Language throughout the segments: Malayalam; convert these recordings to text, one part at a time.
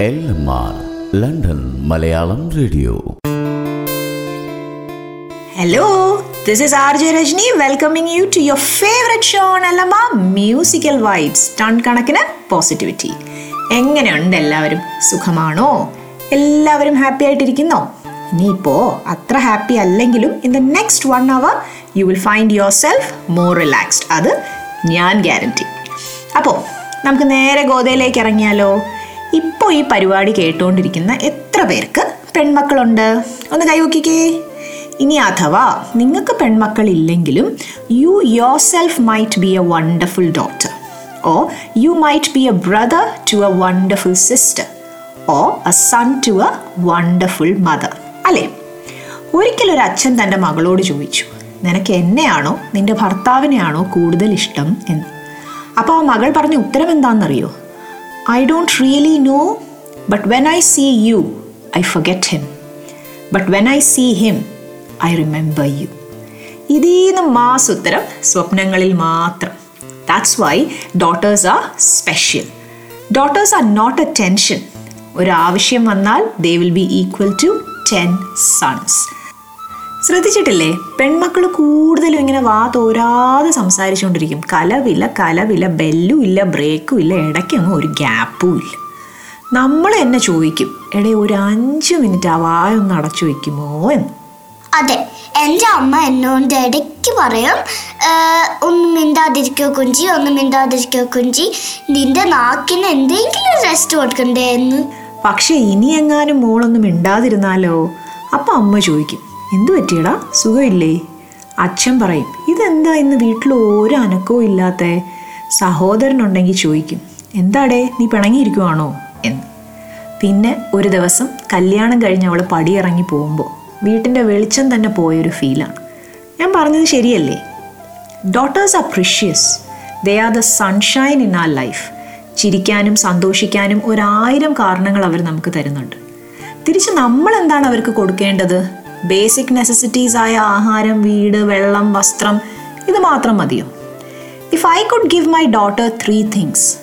R London Malayalam radio. This is RJ Rajni welcoming you to your favorite show on LMA Musical Vibes ton കണക്കിന് പോസിറ്റിവിറ്റി എങ്ങനെയുണ്ട് എല്ലാവരും? സുഖമാണോ? എല്ലാവരും ഹാപ്പി ആയിട്ടിരിക്കുന്നോ? ഇനിയിപ്പോ അത്ര ഹാപ്പി അല്ലെങ്കിലും in the next one hour you will find yourself more relaxed അത് ഞാൻ ഗ്യാരണ്ടി അപ്പോൾ നമുക്ക് നേരെ ഗോതയിലേക്ക് ഇറങ്ങിയാലോ? ഇപ്പോൾ ഈ പരിപാടി കേട്ടുകൊണ്ടിരിക്കുന്ന എത്ര പേർക്ക് പെൺമക്കളുണ്ട്? ഒന്ന് കൈവക്കിക്കേ ഇനി അഥവാ നിങ്ങൾക്ക് പെൺമക്കളില്ലെങ്കിലും you yourself might be a wonderful daughter or you might be a brother to a wonderful sister or a son to a wonderful mother അല്ലേ? ഒരിക്കലൊരു അച്ഛൻ തന്റെ മകളോട് ചോദിച്ചു നിനക്ക് എന്നെയാണോ നിന്റെ ഭർത്താവിനെയാണോ കൂടുതൽ ഇഷ്ടം? എന്ന്. അപ്പോൾ ആ മകൾ പറഞ്ഞ ഉത്തരം എന്താണെന്നറിയോ? I don't really know but when I see you I forget him but when I see him I remember you ഇതീന്ന് മാസ് ഉത്തരം സ്വപ്നങ്ങളിൽ മാത്രം. That's why daughters are special daughters are not a tension ഒരാവശ്യം വന്നാൽ they will be equal to ten sons ശ്രദ്ധിച്ചിട്ടില്ലേ? പെൺമക്കൾ കൂടുതലും ഇങ്ങനെ വാ തോരാതെ സംസാരിച്ചുകൊണ്ടിരിക്കും. കലവില്ല കലവില്ല ബെല്ലും ഇല്ല ബ്രേക്കും ഇല്ല ഇടയ്ക്കൊന്നും ഒരു ഗ്യാപ്പും ഇല്ല. നമ്മൾ എന്നെ ചോദിക്കും എടേ ഒരു അഞ്ച് മിനിറ്റ് ആ വായൊന്ന് അടച്ചു വയ്ക്കുമോ എന്ന്. അതെ എന്റെ അമ്മ എന്നോട് ഇടയ്ക്ക് പറയും ഒന്നും ഒന്ന് മിണ്ടാതിരിക്കോ കുഞ്ചി ഒന്ന് മിണ്ടാതിരിക്കോ കുഞ്ചി. നിന്റെ നാക്കിന് എന്തെങ്കിലും റെസ്റ്റ് കൊടുക്കണ്ടേ എന്ന്. പക്ഷെ ഇനി എങ്ങാനും മോളൊന്നും മിണ്ടാതിരുന്നാലോ? അപ്പം അമ്മ ചോദിക്കും എന്തു പറ്റിയടാ? സുഖമില്ലേ? അച്ഛൻ പറയും ഇതെന്താ ഇന്ന് വീട്ടിൽ ഒരു അനക്കവും ഇല്ലാത്ത? സഹോദരനുണ്ടെങ്കിൽ ചോദിക്കും എന്താടേ നീ പിണങ്ങിയിരിക്കുവാണോ? എന്ന്. പിന്നെ ഒരു ദിവസം കല്യാണം കഴിഞ്ഞ് അവൾ പടിയിറങ്ങി പോകുമ്പോൾ വീട്ടിന്റെ വെളിച്ചം തന്നെ പോയൊരു ഫീലാണ്. ഞാൻ പറഞ്ഞത് ശരിയല്ലേ? Daughters are precious they are the sunshine in our life ചിരിക്കാനും സന്തോഷിക്കാനും ഒരായിരം കാരണങ്ങൾ അവർ നമുക്ക് തരുന്നുണ്ട്. തിരിച്ച് നമ്മൾ എന്താണ് അവർക്ക് കൊടുക്കേണ്ടത്? ബേസിക് നെസസിറ്റീസ് ആയ ആഹാരം വീട് വെള്ളം വസ്ത്രം ഇത് മാത്രം മതിയോ? If I could give my daughter three things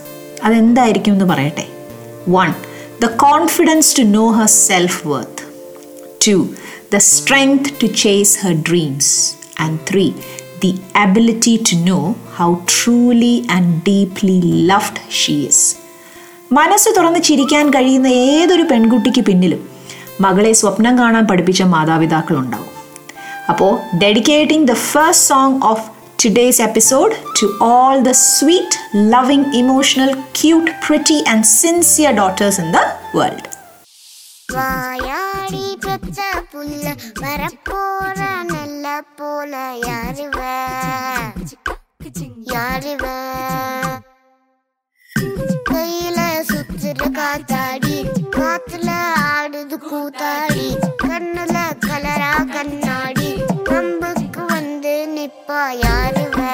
അതെന്തായിരിക്കും എന്ന് പറയട്ടെ? One the confidence to know her self worth two the strength to chase her dreams and three the ability to know how truly and deeply loved is. മനസ്സ് തുറന്ന് ചിരിക്കാൻ കഴിയുന്ന ഏതൊരു പെൺകുട്ടിക്ക് പിന്നിലും മകളെ സ്വപ്നം കാണാൻ പഠിപ്പിച്ച മാതാപിതാക്കളുണ്ടാവും. അപ്പോൾ dedicating the first song of today's episode to all the sweet loving emotional cute pretty and sincere daughters in the world വായാടി പച്ച പുല്ല വരപ്പോറ നല്ല പോലെ യാരിവ. യാരിവ. കയ്യിലെ സുത്ത சுத்துற காத்தாடி காத்துல ஆடுது கூத்தாடி கண்ணுல கலரா கண்ணாடி கம்புக்கு வந்து நிப்பா யாருவே?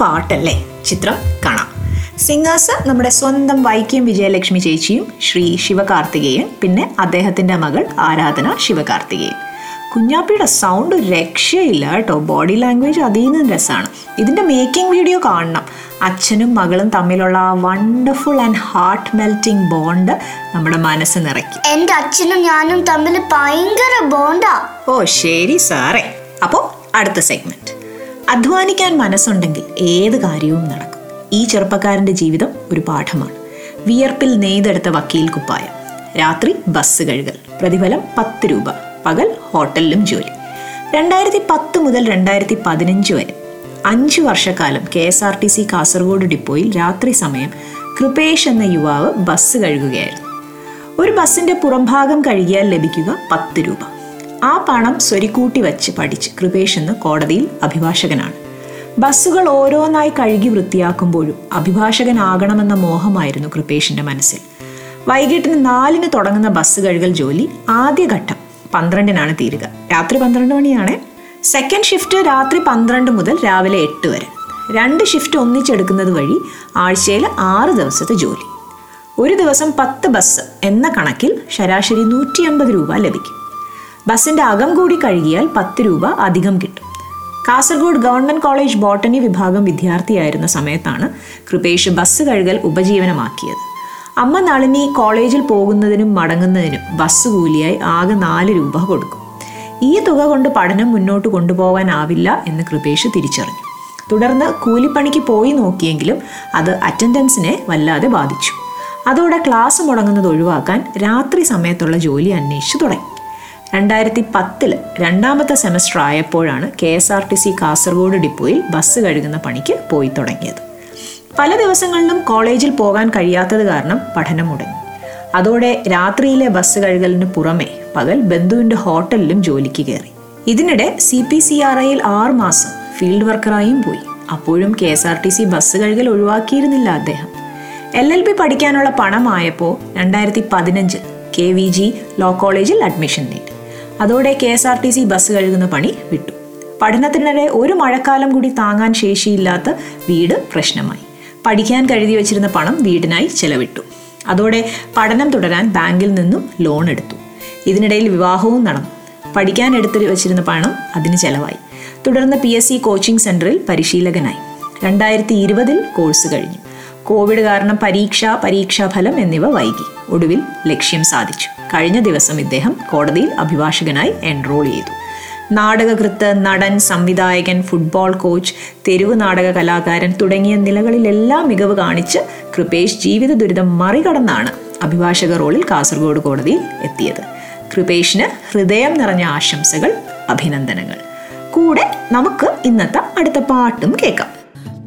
പാട്ടല്ലേ? ചിത്രം കാണാം. സിംഗേഴ്സ് നമ്മുടെ സ്വന്തം വൈക്കം വിജയലക്ഷ്മി ചേച്ചിയും ശ്രീ ശിവകാർത്തികേയൻ പിന്നെ അദ്ദേഹത്തിന്റെ മകൾ ആരാധന ശിവകാർത്തികേയൻ. കുഞ്ഞാപ്പിയുടെ സൗണ്ട് രക്ഷയില്ല കേട്ടോ. ബോഡി ലാംഗ്വേജ് അതീന്നും രസമാണ് ഇതിന്റെ മേക്കിംഗ് വീഡിയോ കാണണം. അച്ഛനും മകളും തമ്മിലുള്ള ആ wonderful and heart melting bond നമ്മുടെ മനസ്സ് നിറയ്ക്കും. എന്റെ അച്ഛനും ഞാനും തമ്മിൽ ഭയങ്കര ബോണ്ടാ ഓ ശരി സാറേ. അപ്പോൾ അടുത്ത സെഗ്മെന്റ് അധ്വാനിക്കാൻ മനസ്സുണ്ടെങ്കിൽ ഏത് കാര്യവും നടക്കും. ഈ ചെറുപ്പക്കാരന്റെ ജീവിതം ഒരു പാഠമാണ്. വിയർപ്പിൽ നെയ്തെടുത്ത വക്കീൽ കുപ്പായം. രാത്രി ബസ് കഴുകൽ. പ്രതിഫലം പത്ത് രൂപ. പകൽ ഹോട്ടലിലും ജോലി. രണ്ടായിരത്തി പത്ത് മുതൽ രണ്ടായിരത്തി പതിനഞ്ച് വരെ. അഞ്ച് വർഷക്കാലം K S R T C Kasaragod ഡിപ്പോയിൽ രാത്രി സമയം കൃപേഷ് എന്ന യുവാവ് ബസ് കഴുകുകയായിരുന്നു. ഒരു ബസ്സിന്റെ പുറംഭാഗം കഴുകിയാൽ ലഭിക്കുക പത്ത് രൂപ. ആ പണം സ്വരിക്കൂട്ടി വച്ച് പഠിച്ച് കൃപേഷ് എന്ന് കോടതിയിൽ അഭിഭാഷകനാണ്. ബസ്സുകൾ ഓരോന്നായി കഴുകി വൃത്തിയാക്കുമ്പോഴും അഭിഭാഷകനാകണമെന്ന മോഹമായിരുന്നു കൃപേഷിന്റെ മനസ്സിൽ. വൈകിട്ടിന് നാലിന് തുടങ്ങുന്ന ബസ് കഴുകൽ ജോലി ആദ്യഘട്ടം പന്ത്രണ്ടിനാണ് തീരുക. രാത്രി പന്ത്രണ്ട് മണിയാണ്? സെക്കൻഡ് ഷിഫ്റ്റ് രാത്രി പന്ത്രണ്ട് മുതൽ രാവിലെ എട്ട് വരെ. രണ്ട് ഷിഫ്റ്റ് ഒന്നിച്ചെടുക്കുന്നത് വഴി ആഴ്ചയിൽ ആറ് ദിവസത്തെ ജോലി. ഒരു ദിവസം പത്ത് ബസ് എന്ന കണക്കിൽ ശരാശരി നൂറ്റി രൂപ ലഭിക്കും. ബസ്സിന്റെ അകം കൂടി കഴുകിയാൽ പത്ത് രൂപ അധികം കിട്ടും. കാസർഗോഡ് ഗവൺമെന്റ് കോളേജ് ബോട്ടണി വിഭാഗം വിദ്യാർത്ഥിയായിരുന്ന സമയത്താണ് കൃപേഷ് ബസ് കഴുകൽ ഉപജീവനമാക്കിയത്. അമ്മ നളിനി കോളേജിൽ പോകുന്നതിനും മടങ്ങുന്നതിനും ബസ് കൂലിയായി ആകെ നാല് രൂപ കൊടുക്കും. ഈ തുക കൊണ്ട് പഠനം മുന്നോട്ട് കൊണ്ടുപോകാനാവില്ല എന്ന് കൃപേഷ് തിരിച്ചറിഞ്ഞു. തുടർന്ന് കൂലിപ്പണിക്ക് പോയി നോക്കിയെങ്കിലും അത് അറ്റൻഡൻസിനെ വല്ലാതെ ബാധിച്ചു. അതോടെ ക്ലാസ് മുടങ്ങുന്നത് ഒഴിവാക്കാൻ രാത്രി സമയത്തുള്ള ജോലി അന്വേഷിച്ചു തുടങ്ങി. രണ്ടായിരത്തി പത്തിൽ രണ്ടാമത്തെ സെമസ്റ്റർ ആയപ്പോഴാണ് K S R T C Kasaragod ഡിപ്പോയിൽ ബസ് കഴുകുന്ന പണിക്ക് പോയി തുടങ്ങിയത്. പല ദിവസങ്ങളിലും കോളേജിൽ പോകാൻ കഴിയാത്തത് കാരണം പഠനം മുടങ്ങി. അതോടെ രാത്രിയിലെ ബസ് കഴുകലിന് പുറമെ പകൽ ബന്ധുവിന്റെ ഹോട്ടലിലും ജോലിക്ക് കയറി. ഇതിനിടെ സി പി സി ആർ ഐയിൽ ആറ് മാസം ഫീൽഡ് വർക്കറായും പോയി. അപ്പോഴും K S R T C bus കഴുകൽ ഒഴിവാക്കിയിരുന്നില്ല അദ്ദേഹം. എൽ എൽ ബി പഠിക്കാനുള്ള പണമായപ്പോൾ രണ്ടായിരത്തി പതിനഞ്ചിൽ കെ വി ജി ലോ കോളേജിൽ അഡ്മിഷൻ നേടി. അതോടെ K S R T C bus കഴുകുന്ന പണി വിട്ടു. പഠനത്തിനിടെ ഒരു മഴക്കാലം കൂടി താങ്ങാൻ ശേഷിയില്ലാത്ത വീട് പ്രശ്നമായി. പഠിക്കാൻ കരുതി വെച്ചിരുന്ന പണം വീടിനായി ചെലവിട്ടു. അതോടെ പഠനം തുടരാൻ ബാങ്കിൽ നിന്നും ലോൺ എടുത്തു. ഇതിനിടയിൽ വിവാഹവും നടന്നു. പഠിക്കാൻ എടുത്തു വെച്ചിരുന്ന പണം അതിന് ചെലവായി. തുടർന്ന് പി എസ് സി കോച്ചിങ് സെന്ററിൽ പരിശീലകനായി. രണ്ടായിരത്തി ഇരുപതിൽ കോഴ്സ് കഴിഞ്ഞു. കോവിഡ് കാരണം പരീക്ഷ പരീക്ഷാഫലം എന്നിവ വൈകി. ഒടുവിൽ ലക്ഷ്യം സാധിച്ചു. കഴിഞ്ഞ ദിവസം ഇദ്ദേഹം കോടതിയിൽ അഭിഭാഷകനായി എൻറോൾ ചെയ്തു. നാടകകൃത്ത് നടൻ സംവിധായകൻ ഫുട്ബോൾ കോച്ച് തെരുവ് നാടക കലാകാരൻ തുടങ്ങിയ നിലകളിലെല്ലാം മികവ് കാണിച്ച് കൃപേഷ് ജീവിത ദുരിതം മറികടന്നാണ് അഭിഭാഷക റോളിൽ കാസർഗോഡ് കോടതിയിൽ എത്തിയത്. കൃപേഷിന് ഹൃദയം നിറഞ്ഞ ആശംസകൾ അഭിനന്ദനങ്ങൾ. കൂടെ നമുക്ക് ഇന്നത്തെ അടുത്ത പാട്ടും കേൾക്കാം.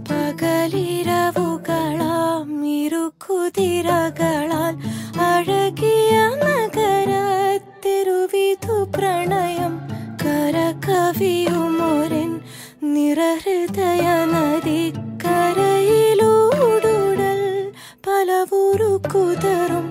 പകലിരവുകളാം ഇരുക്കുതിരകളാൽ കരകവിയുമൊരൻ നിറഹൃദയ നദിക്കരയിലൂടുടൽ പലവുരു കുതറും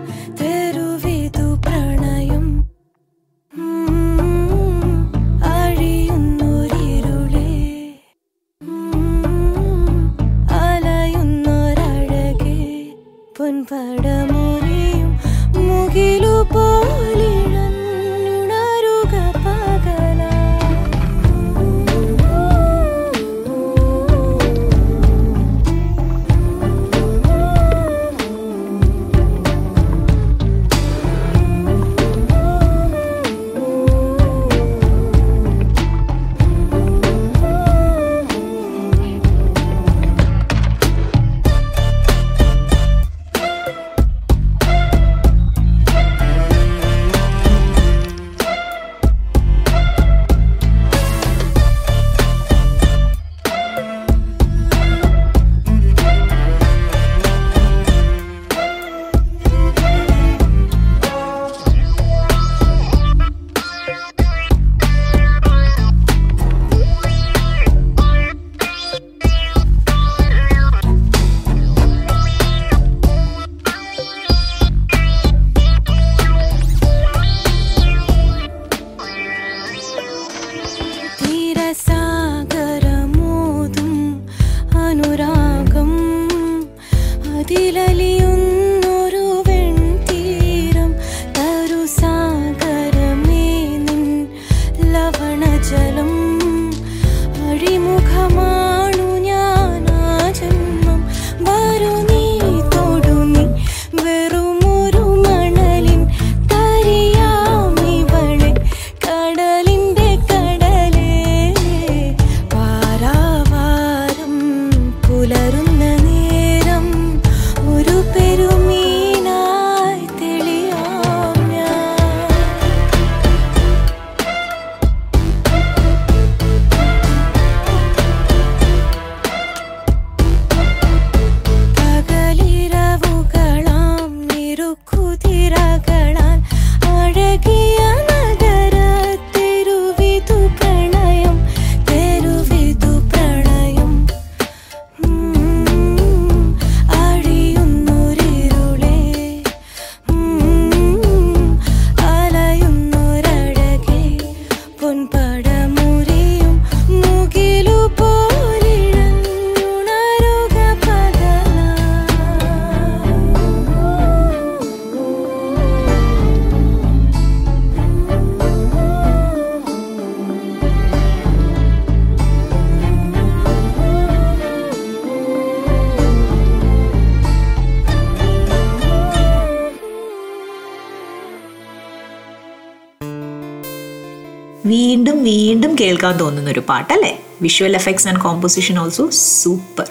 കേൾക്കാൻ തോന്നുന്ന ഒരു പാട്ടല്ലേ? Visual effects and composition also super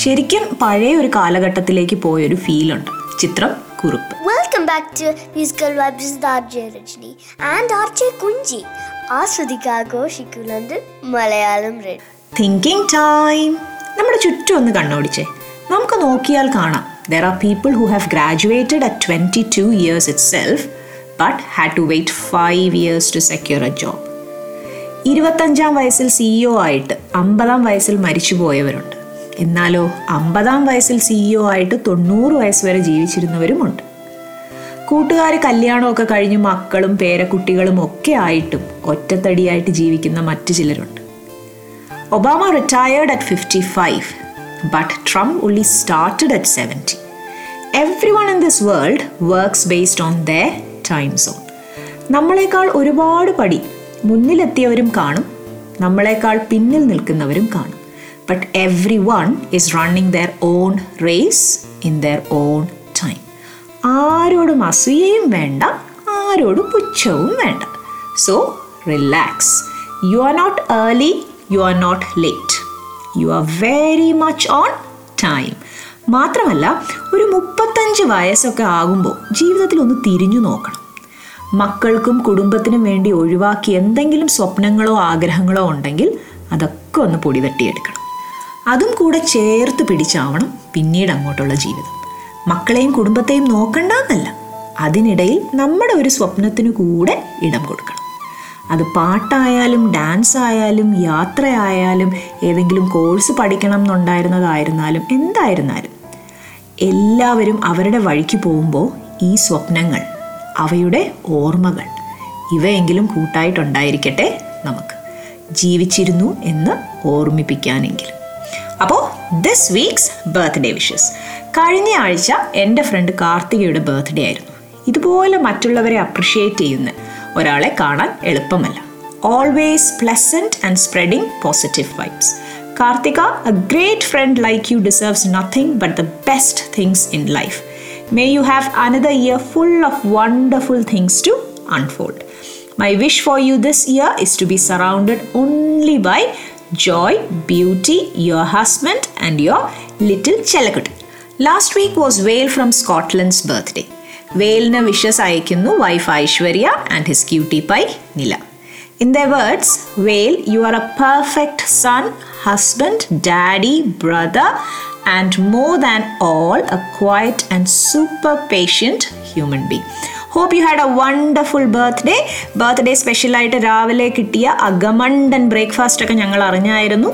ശരിക്കും പഴയ ഒരു കാലഘട്ടത്തിലേക്ക് പോയൊരു ഉണ്ട്. ചിത്രം Kurup. Welcome back to musical vibes R J Rajani and R J Kunchi ആസ്വദിക്കുക ആഘോഷിക്കുന്നത് മലയാളം റെഡ് തിങ്കിങ് ടൈം നമ്മുടെ ചുറ്റും ഒന്ന് കണ്ണോടിച്ചേ. നമുക്ക് നോക്കിയാൽ കാണാം. There are people who have graduated at twenty two years itself but had to wait five years to secure a job ഇരുപത്തഞ്ചാം വയസ്സിൽ സിഇഒ ആയിട്ട് അമ്പതാം വയസ്സിൽ മരിച്ചു പോയവരുണ്ട് എന്നാലോ അമ്പതാം വയസ്സിൽ സിഇഒ ആയിട്ട് തൊണ്ണൂറ് വയസ്സ് വരെ ജീവിച്ചിരുന്നവരുമുണ്ട്. കൂട്ടുകാർ കല്യാണമൊക്കെ കഴിഞ്ഞ് മക്കളും പേരക്കുട്ടികളും ഒക്കെ ആയിട്ടും ഒറ്റത്തടിയായിട്ട് ജീവിക്കുന്ന മറ്റു ചിലരുണ്ട്. Obama retired at fifty five but Trump only started at seventy everyone in this world works based on the time zone നമ്മളെക്കാൾ ഒരുപാട് പടി മുന്നിലെത്തിയവരും കാണും. നമ്മളെക്കാൾ പിന്നിൽ നിൽക്കുന്നവരും കാണും. But everyone is running their own race in their own time ആരോടും അസൂയയും വേണ്ട ആരോടും പുച്ഛവും വേണ്ട. So relax you are not early you are not late you are very much on time മാത്രമല്ല ഒരു മുപ്പത്തഞ്ച് വയസ്സൊക്കെ ആകുമ്പോൾ ജീവിതത്തിൽ ഒന്ന് തിരിഞ്ഞു നോക്കണം. മക്കൾക്കും കുടുംബത്തിനും വേണ്ടി ഒഴിവാക്കി എന്തെങ്കിലും സ്വപ്നങ്ങളോ ആഗ്രഹങ്ങളോ ഉണ്ടെങ്കിൽ അതൊക്കെ ഒന്ന് പൊടി തട്ടിയെടുക്കണം അതും കൂടെ ചേർത്ത് പിടിച്ചാവണം പിന്നീട് അങ്ങോട്ടുള്ള ജീവിതം. മക്കളെയും കുടുംബത്തെയും നോക്കണ്ടെന്നല്ല അതിനിടയിൽ നമ്മുടെ ഒരു സ്വപ്നത്തിനു കൂടെ ഇടം കൊടുക്കണം. അത് പാട്ടായാലും ഡാൻസ് ആയാലും യാത്രയായാലും ഏതെങ്കിലും കോഴ്സ് പഠിക്കണം എന്നുണ്ടായിരുന്നതായിരുന്നാലും എന്തായിരുന്നാലും എല്ലാവരും അവരുടെ വഴിക്ക് പോകുമ്പോൾ ഈ സ്വപ്നങ്ങൾ അവയുടെ ഓർമ്മകൾ ഇവയെങ്കിലും കൂട്ടായിട്ടുണ്ടായിരിക്കട്ടെ നമുക്ക്. ജീവിച്ചിരുന്നു എന്ന് ഓർമ്മിപ്പിക്കാനെങ്കിലും അപ്പോൾ ദിസ് വീക്സ് ബർത്ത്ഡേ വിഷസ് കഴിഞ്ഞ ആഴ്ച എന്റെ ഫ്രണ്ട് കാർത്തികയുടെ ബർത്ത്ഡേ ആയിരുന്നു. ഇതുപോലെ മറ്റുള്ളവരെ അപ്രിഷ്യേറ്റ് ചെയ്യുന്ന ഒരാളെ കാണാൻ എളുപ്പമല്ല. Always pleasant and spreading positive vibes Karthika a great friend like you deserves nothing but the best things in life May you have another year full of wonderful things to unfold. My wish for you this year is to be surrounded only by joy, beauty, your husband, and your little Chelakutti. Last week was Vail from Scotland's birthday വെയിലിന് വിഷസ് അയക്കുന്നു wife Aishwarya and his cutie pie Nila In their words, Whale, you are a perfect son, husband, daddy, brother, and more than all, a quiet and super patient human being. Hope you had a wonderful birthday birthday സ്പെഷ്യലായിട്ട് രാവിലെ കിട്ടിയ അഗമണ്ടൻ ബ്രേക്ക്ഫാസ്റ്റ് ഒക്കെ ഞങ്ങൾ അറിഞ്ഞായിരുന്നു.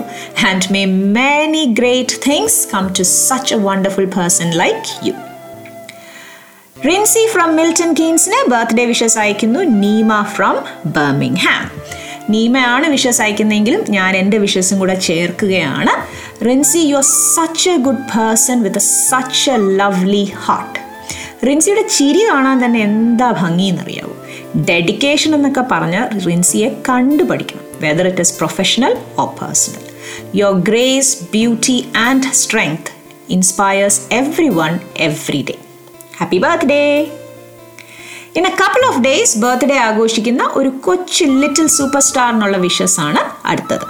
And may many great things come to such a wonderful person like you Rincy from Milton കീൻസിന് birthday wishes അയക്കുന്നു. നീമ ഫ്രം ബർമിംഗ്ഹാം നീമയാണ് വിഷസ് അയക്കുന്നതെങ്കിലും ഞാൻ എന്റെ വിഷസും കൂടെ ചേർക്കുകയാണ്. Rincy you are such a good person with such a lovely heart റിൻസിയുടെ ചിരി കാണാൻ തന്നെ എന്താ ഭംഗി എന്നറിയാവൂ? ഡെഡിക്കേഷൻ എന്നൊക്കെ പറഞ്ഞാൽ റിൻസിയെ കണ്ടുപഠിക്കണം whether it is professional or personal your grace beauty and strength inspires everyone every day happy birthday in a couple of days birthday ആഘോഷിക്കുന്ന ഒരു കൊച്ചു ലിറ്റിൽ സൂപ്പർ സ്റ്റാറിനുള്ള വിഷസ് ആണ് അടുത്തത്.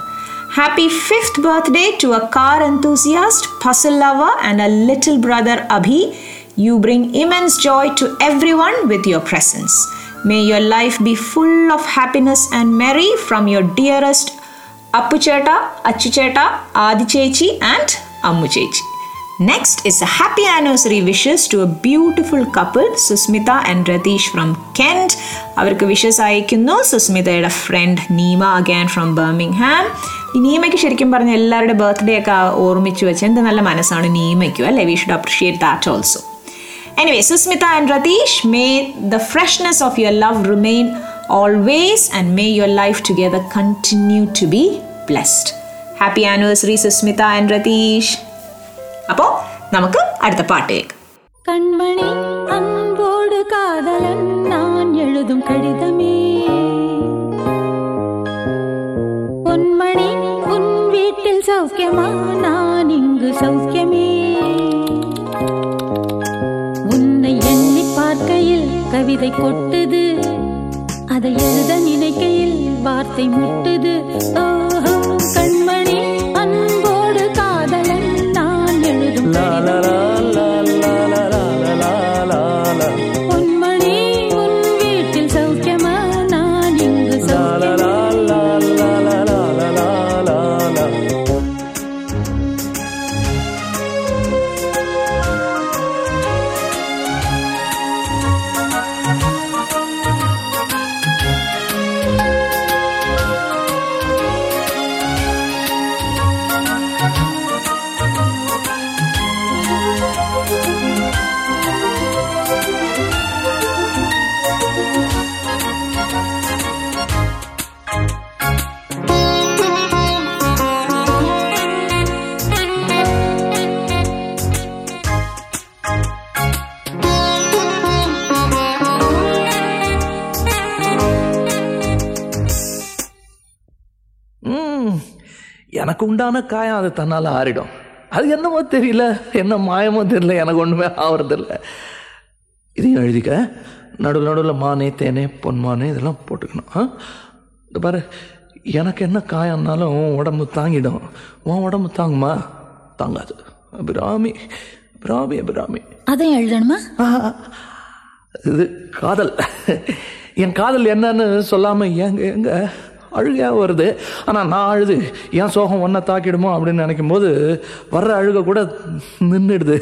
Happy fifth birthday to a car enthusiast, puzzle lover, and a little brother Abhi. You bring immense joy to everyone with your presence. May your life be full of happiness and merry from your dearest Appu Cheta, Achu Cheta, Adi Chechi, and Ammu Chechi. Next is a happy anniversary wishes to a beautiful couple, Susmita and Ratish from Kent. അവർക്ക് വിഷസ് അയക്കുന്നു സുസ്മിതയുടെ friend Neema Agan from Birmingham ഈ നീമയ്ക്ക് ശരിക്കും പറഞ്ഞ എല്ലാവരുടെ ബർത്ത്ഡേ ഒക്കെ ഓർമ്മിച്ച് വെച്ച് എന്ത് നല്ല മനസ്സാണ് നീമയ്ക്കും അല്ലേ? We should appreciate that also anyway Sushmita and Ratheesh may the freshness of your love remain always and may your life together continue to be blessed happy anniversary Sushmita and Ratheesh. അപ്പോൾ നമുക്ക് അടുത്ത പാട്ട് കേൾക്കാം കൺമണി അൻപോട് കാതലൻ നാൻ എഴുതും കടിതം சௌக்கியமா நான் இங்கு சௌக்கியமே. உன்னை எண்ணி பார்க்கையில் கவிதை கொட்டுது. அதை எழுத நினைக்கையில் வார்த்தை முட்டுது. ஓ எனக்கு உண்டான காயம் அது தன்னால் ஆறிடும். அது என்னமோ தெரியல. என்ன மாயமோ தெரியல. எனக்கு ஒன்றுமே ஆவறதில்ல. இதையும் எழுதிக்க. நடுவில் நடுவில் மானே தேனே பொன்மானே இதெல்லாம் போட்டுக்கணும். ஆ? இந்த பாரு எனக்கு என்ன காயம்னாலும் உன் உடம்பு தாங்கிடும். உன் உடம்பு தாங்குமா? தாங்காது. அபிராமி அபிராமி அபிராமி. அதையும் எழுதணுமா. இது காதல். என் காதல் என்னன்னு சொல்லாம எங்க எங்க அழுகையாக வருது. ஆனா நான் அழுது ஏன் சோகம் ஒன்றை தாக்கிடுமோ? அப்படின்னு நினைக்கும் போது வர்ற அழுக கூட நின்றுடுது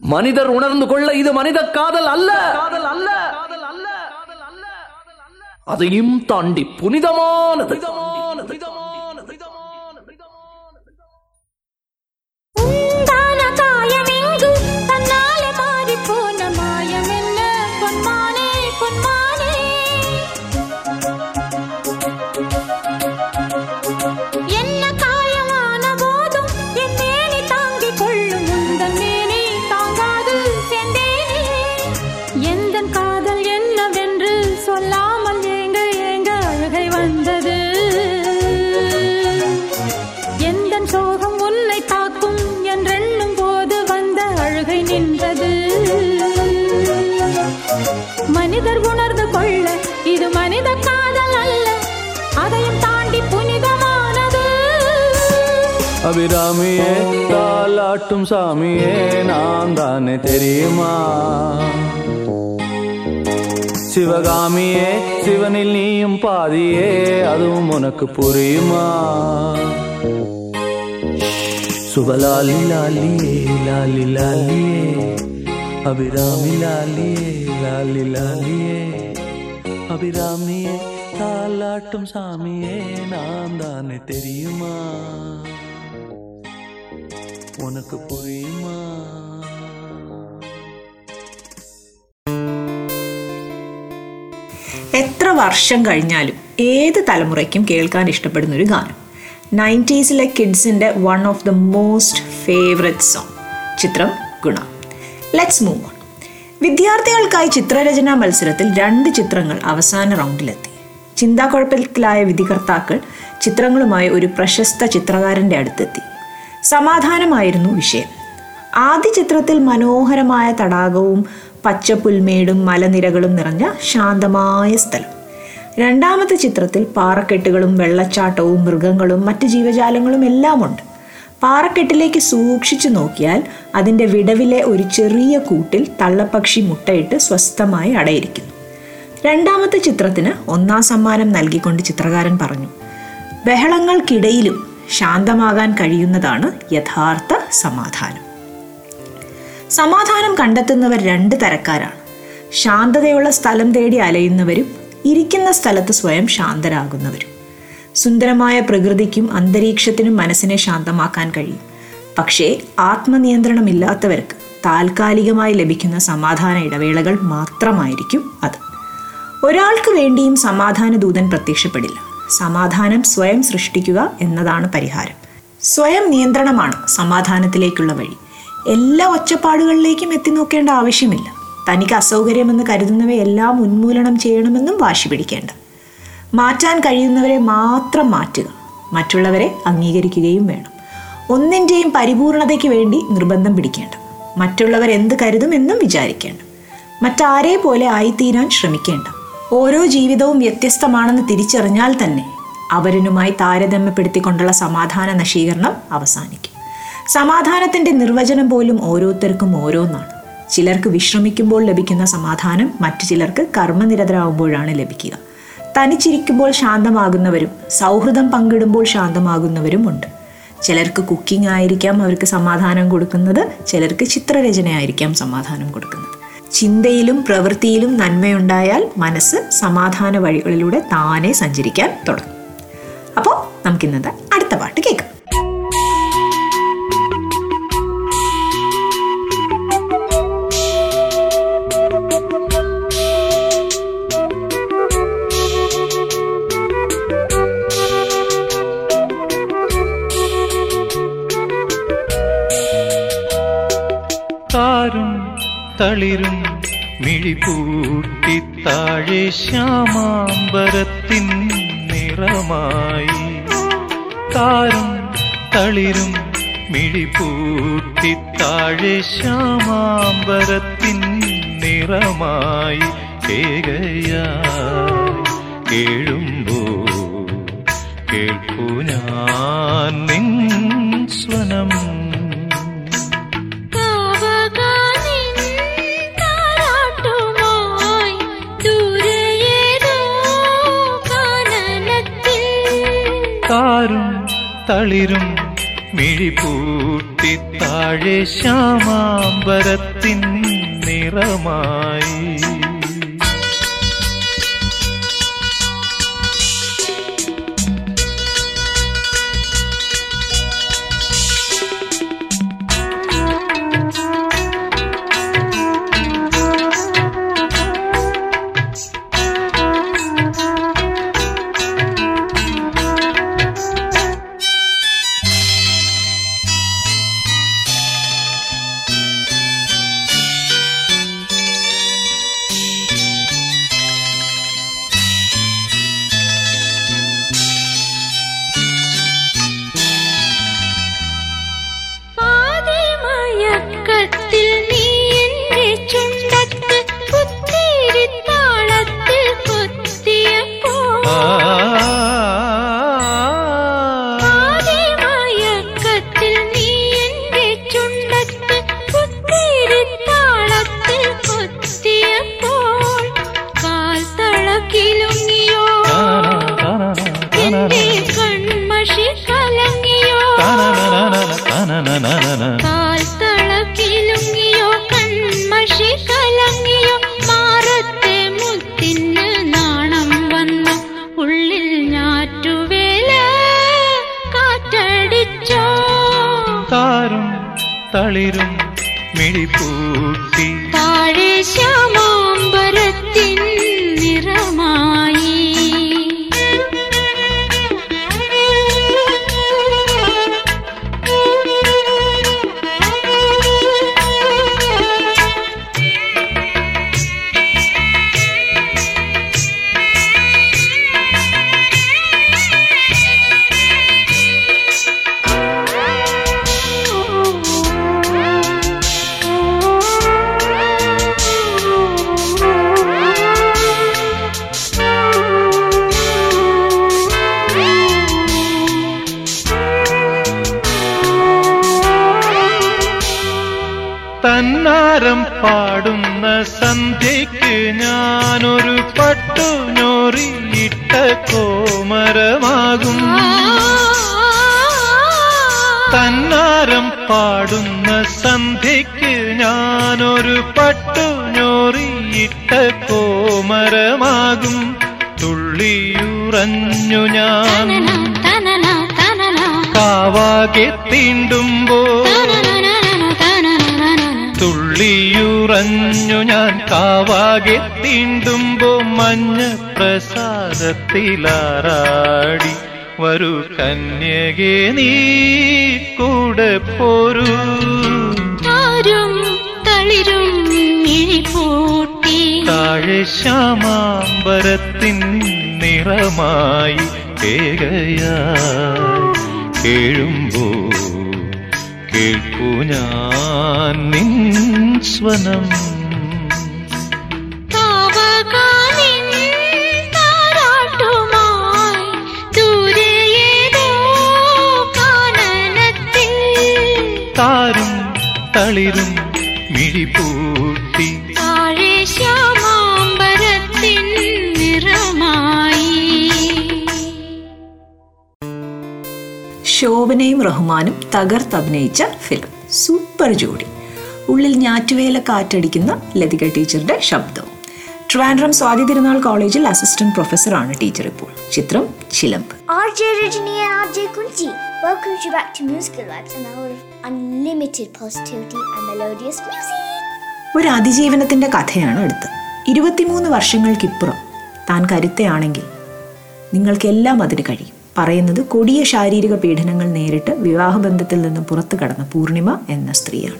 மனிதர் உணர்ந்து கொள்ள இது மனித காதல் அல்ல காதல் அல்ல. அதையும் தாண்டி புனிதமானது. உணர்ந்து கொள்ள இது மனித காதல் அல்ல. அதையும் தாண்டி புனிதமானது. அபிராமியே தாலாட்டும் சாமியே நான் தானே தெரியுமா? சிவகாமியே சிவனில் நீயும் பாதியே அதுவும் உனக்கு புரியுமா? சுபலாலி லாலியே லாலி லாலியே. அபிராமி லாலியே லாலி லாலியே அபிராமியே தாலாட்டும் சாமியே நான் தானே தெரியுமா உனக்கு புரியுமா എത്ര വർഷം കഴിഞ്ഞാലും ഏത് തലമുറയ്ക്കും കേൾക്കാൻ ഇഷ്ടപ്പെടുന്ന ഒരു ഗാനം നയൻറ്റീസിലെ കിഡ്സിൻ്റെ one of the most favourite song ചിത്രം ഗുണ ലെറ്റ്സ് മൂവ് ഓൺ വിദ്യാർത്ഥികൾക്കായി ചിത്രരചനാ മത്സരത്തിൽ രണ്ട് ചിത്രങ്ങൾ അവസാന റൗണ്ടിലെത്തി. ചിന്താക്കുഴപ്പത്തിലായ വിധികർത്താക്കൾ ചിത്രങ്ങളുമായി ഒരു പ്രശസ്ത ചിത്രകാരന്റെ അടുത്തെത്തി. സമാധാനമായിരുന്നു വിഷയം. ആദ്യ ചിത്രത്തിൽ മനോഹരമായ തടാകവും പച്ചപ്പുൽമേടും മലനിരകളും നിറഞ്ഞ ശാന്തമായ സ്ഥലം. രണ്ടാമത്തെ ചിത്രത്തിൽ പാറക്കെട്ടുകളും വെള്ളച്ചാട്ടവും മൃഗങ്ങളും മറ്റ് ജീവജാലങ്ങളും എല്ലാം ഉണ്ട് പാറക്കെട്ടിലേക്ക് സൂക്ഷിച്ചു നോക്കിയാൽ അതിന്റെ വിടവിലെ ഒരു ചെറിയ കൂട്ടിൽ തള്ളപ്പക്ഷി മുട്ടയിട്ട് സ്വസ്ഥമായി അടയിരിക്കുന്നു. രണ്ടാമത്തെ ചിത്രത്തിന് ഒന്നാം സമ്മാനം നൽകിക്കൊണ്ട് ചിത്രകാരൻ പറഞ്ഞു ബഹളങ്ങൾക്കിടയിലും ശാന്തമാകാൻ കഴിയുന്നതാണ് യഥാർത്ഥ സമാധാനം. സമാധാനം കണ്ടെത്തുന്നവർ രണ്ട് തരക്കാരാണ്. ശാന്തതയുള്ള സ്ഥലം തേടി അലയുന്നവരും ഇരിക്കുന്ന സ്ഥലത്ത് സ്വയം ശാന്തരാകുന്നവരും. സുന്ദരമായ പ്രകൃതിക്കും അന്തരീക്ഷത്തിനും മനസ്സിനെ ശാന്തമാക്കാൻ കഴിയും. പക്ഷേ ആത്മനിയന്ത്രണമില്ലാത്തവർക്ക് താൽക്കാലികമായി ലഭിക്കുന്ന സമാധാന ഇടവേളകൾ മാത്രമായിരിക്കും അത്. ഒരാൾക്ക് വേണ്ടിയും സമാധാന ദൂതൻ പ്രത്യക്ഷപ്പെടില്ല. സമാധാനം സ്വയം സൃഷ്ടിക്കുക എന്നതാണ് പരിഹാരം. സ്വയം നിയന്ത്രണമാണ് സമാധാനത്തിലേക്കുള്ള വഴി. എല്ലാ ഒച്ചപ്പാടുകളിലേക്കും എത്തി നോക്കേണ്ട ആവശ്യമില്ല. തനിക്ക് അസൗകര്യമെന്ന് കരുതുന്നവയെല്ലാം ഉന്മൂലനം ചെയ്യണമെന്നും വാശി പിടിക്കേണ്ട. മാറ്റാൻ കഴിയുന്നവരെ മാത്രം മാറ്റുക. മറ്റുള്ളവരെ അംഗീകരിക്കുകയും വേണം. ഒന്നിന്റെയും പരിപൂർണതയ്ക്ക് വേണ്ടി നിർബന്ധം പിടിക്കേണ്ട. മറ്റുള്ളവർ എന്ത് കരുതുമെന്നും വിചാരിക്കേണ്ട. മറ്റാരെ പോലെ ആയിത്തീരാൻ ശ്രമിക്കേണ്ട. ഓരോ ജീവിതവും വ്യത്യസ്തമാണെന്ന് തിരിച്ചറിഞ്ഞാൽ തന്നെ അവരനുമായി താരതമ്യപ്പെടുത്തിക്കൊണ്ടുള്ള സമാധാന നശീകരണം അവസാനിക്കും. സമാധാനത്തിന്റെ നിർവചനം പോലും ഓരോരുത്തർക്കും ഓരോന്നാണ്. ചിലർക്ക് വിശ്രമിക്കുമ്പോൾ ലഭിക്കുന്ന സമാധാനം മറ്റു ചിലർക്ക് കർമ്മനിരതരാകുമ്പോഴാണ് ലഭിക്കുക. തനിച്ചിരിക്കുമ്പോൾ ശാന്തമാകുന്നവരും സൗഹൃദം പങ്കിടുമ്പോൾ ശാന്തമാകുന്നവരും ഉണ്ട് ചിലർക്ക് കുക്കിംഗ് ആയിരിക്കാം അവർക്ക് സമാധാനം കൊടുക്കുന്നത് ചിലർക്ക് ചിത്രരചനയായിരിക്കാം സമാധാനം കൊടുക്കുന്നത്. ചിന്തയിലും പ്രവൃത്തിയിലും നന്മയുണ്ടായാൽ മനസ്സ് സമാധാന വഴികളിലൂടെ താനെ സഞ്ചരിക്കാൻ തുടങ്ങും. അപ്പോൾ നമുക്കിന്നത്തെ അടുത്ത പാട്ട് കേൾക്കാം. തളിരും മിഴിപൂട്ടി താഴെ ശ്യാമാംബരത്തിൻ നിറമായി. താരും തളിരും മിഴിപൂട്ടി താഴെ ശ്യാമാംബരത്തിൻ നിറമായി. കേകയ കേഴുമ്പോ കേൾപ്പു ഞാൻ നിൻ സ്വനം താരും തളിരും മിഴിപൂട്ടി താഴെ ശ്യാമാംബരത്തിൻ നിറമായി. പ്രസാദത്തിലാറാടി വരൂ കന്യകെ നീ കൂടെ പോരൂ. ആരും തളിരും താഴെ ശ്യാമാമ്പരത്തിൻ നിറമായി കേകയാ കേഴുമ്പോ കേൾപ്പു ഞാൻ നിൻ സ്വനം. താരും തളിരും മിഴിപൂട്ടി. താഴെ ശ്യാമാംബരത്തിൻ നിറമായി. ശോഭനയും റഹ്മാനും തകർത്തഭിനയിച്ച ഫിലിം. സൂപ്പർ ജോഡി. ഉള്ളിൽ ഞാറ്റുവേല കാറ്റടിക്കുന്ന ലതിക ടീച്ചറുടെ ശബ്ദം. ട്രിവാൻഡ്രം സ്വാതി തിരുനാൾ കോളേജിൽ അസിസ്റ്റന്റ് പ്രൊഫസറാണ് ടീച്ചർ ഇപ്പോൾ. ചിത്രം Chilambu. RJ Rajini and RJ Kunchi. Welcome you back to Musical Vibes, an hour of unlimited positivity and melodious music. ഒരു അതിജീവനത്തിന്റെ കഥയാണ് അടുത്ത് ഇരുപത്തിമൂന്ന് വർഷങ്ങൾക്കിപ്പുറം താൻ കരുത്തയാണെങ്കിൽ നിങ്ങൾക്കെല്ലാം അതിന് കഴിയും. പറയുന്നത് കൊടിയ ശാരീരിക പീഡനങ്ങൾ നേരിട്ട് വിവാഹബന്ധത്തിൽ നിന്ന് പുറത്തു കടന്ന പൂർണിമ എന്ന സ്ത്രീയാണ്.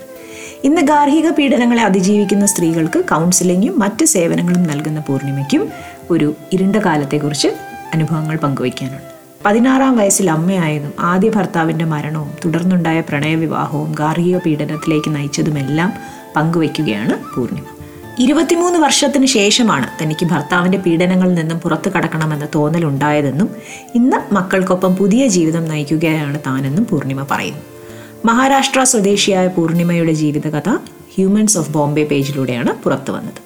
ഇന്ന് ഗാർഹിക പീഡനങ്ങളെ അതിജീവിക്കുന്ന സ്ത്രീകൾക്ക് കൗൺസിലിങ്ങും മറ്റ് സേവനങ്ങളും നൽകുന്ന പൂർണിമയ്ക്കും ഒരു ഇരുണ്ട കാലത്തെക്കുറിച്ച് അനുഭവങ്ങൾ പങ്കുവയ്ക്കാനുണ്ട്. പതിനാറാം വയസ്സിൽ അമ്മയായതും ആദ്യ ഭർത്താവിന്റെ മരണവും തുടർന്നുണ്ടായ പ്രണയവിവാഹവും ഗാർഹിക പീഡനത്തിലേക്ക് നയിച്ചതുമെല്ലാം പങ്കുവയ്ക്കുകയാണ് പൂർണിമ. ഇരുപത്തിമൂന്ന് വർഷത്തിന് ശേഷമാണ് തനിക്ക് ഭർത്താവിന്റെ പീഡനങ്ങളിൽ നിന്നും പുറത്തു കടക്കണമെന്ന തോന്നലുണ്ടായതെന്നും ഇന്ന് മക്കൾക്കൊപ്പം പുതിയ ജീവിതം നയിക്കുകയാണ് താനെന്നും പൂർണിമ പറയുന്നു. മഹാരാഷ്ട്ര സ്വദേശിയായ പൂർണിമയുടെ ജീവിതകഥ ഹ്യൂമൻസ് ഓഫ് ബോംബെ പേജിലൂടെയാണ് പുറത്തു വന്നത്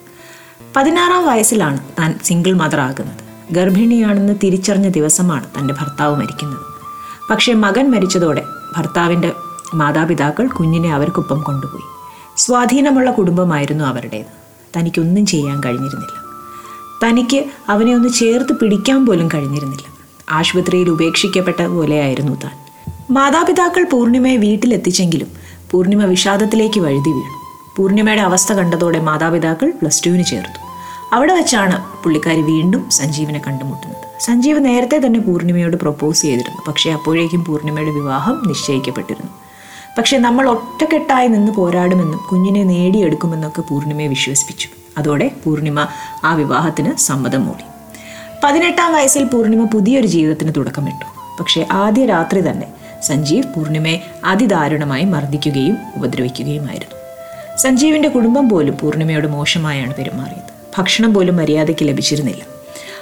പതിനാറാം വയസ്സിലാണ് താൻ സിംഗിൾ മദർ ആകുന്നത് ഗർഭിണിയാണെന്ന് തിരിച്ചറിഞ്ഞ ദിവസമാണ് തന്റെ ഭർത്താവ് മരിക്കുന്നത്. പക്ഷേ മകൻ മരിച്ചതോടെ ഭർത്താവിന്റെ മാതാപിതാക്കൾ കുഞ്ഞിനെ അവർക്കൊപ്പം കൊണ്ടുപോയി. സ്വാധീനമുള്ള കുടുംബമായിരുന്നു അവരുടേത്. തനിക്കൊന്നും ചെയ്യാൻ കഴിഞ്ഞിരുന്നില്ല. തനിക്ക് അവനെ ഒന്ന് ചേർത്ത് പിടിക്കാൻ പോലും കഴിഞ്ഞിരുന്നില്ല. ആശുപത്രിയിൽ ഉപേക്ഷിക്കപ്പെട്ട പോലെയായിരുന്നു താൻ. മാതാപിതാക്കൾ പൂർണിമയെ വീട്ടിലെത്തിച്ചെങ്കിലും പൂർണിമ വിഷാദത്തിലേക്ക് വഴുതി വീണു. പൂർണിമയുടെ അവസ്ഥ കണ്ടതോടെ മാതാപിതാക്കൾ പ്ലസ് ടുവിന് ചേർത്തു. അവിടെ വെച്ചാണ് പുള്ളിക്കാരി വീണ്ടും സഞ്ജീവിനെ കണ്ടുമുട്ടുന്നത്. സഞ്ജീവ് നേരത്തെ തന്നെ പൂർണിമയോട് പ്രൊപ്പോസ് ചെയ്തിരുന്നു. പക്ഷേ അപ്പോഴേക്കും പൂർണിമയുടെ വിവാഹം നിശ്ചയിക്കപ്പെട്ടിരുന്നു. പക്ഷേ നമ്മൾ ഒറ്റക്കെട്ടായി നിന്ന് പോരാടുമെന്നും കുഞ്ഞിനെ നേടിയെടുക്കുമെന്നൊക്കെ പൂർണിമയെ വിശ്വസിപ്പിച്ചു. അതോടെ പൂർണിമ ആ വിവാഹത്തിന് സമ്മതം മൂടി. പതിനെട്ടാം വയസ്സിൽ പൂർണിമ പുതിയൊരു ജീവിതത്തിന് തുടക്കമിട്ടു. പക്ഷേ ആദ്യ രാത്രി തന്നെ സഞ്ജീവ് പൂർണിമയെ അതിദാരുണമായി മർദ്ദിക്കുകയും ഉപദ്രവിക്കുകയുമായിരുന്നു. സഞ്ജീവിന്റെ കുടുംബം പോലും പൂർണിമയോട് മോശമായാണ് പെരുമാറിയത്. ഭക്ഷണം പോലും മര്യാദയ്ക്ക് ലഭിച്ചിരുന്നില്ല.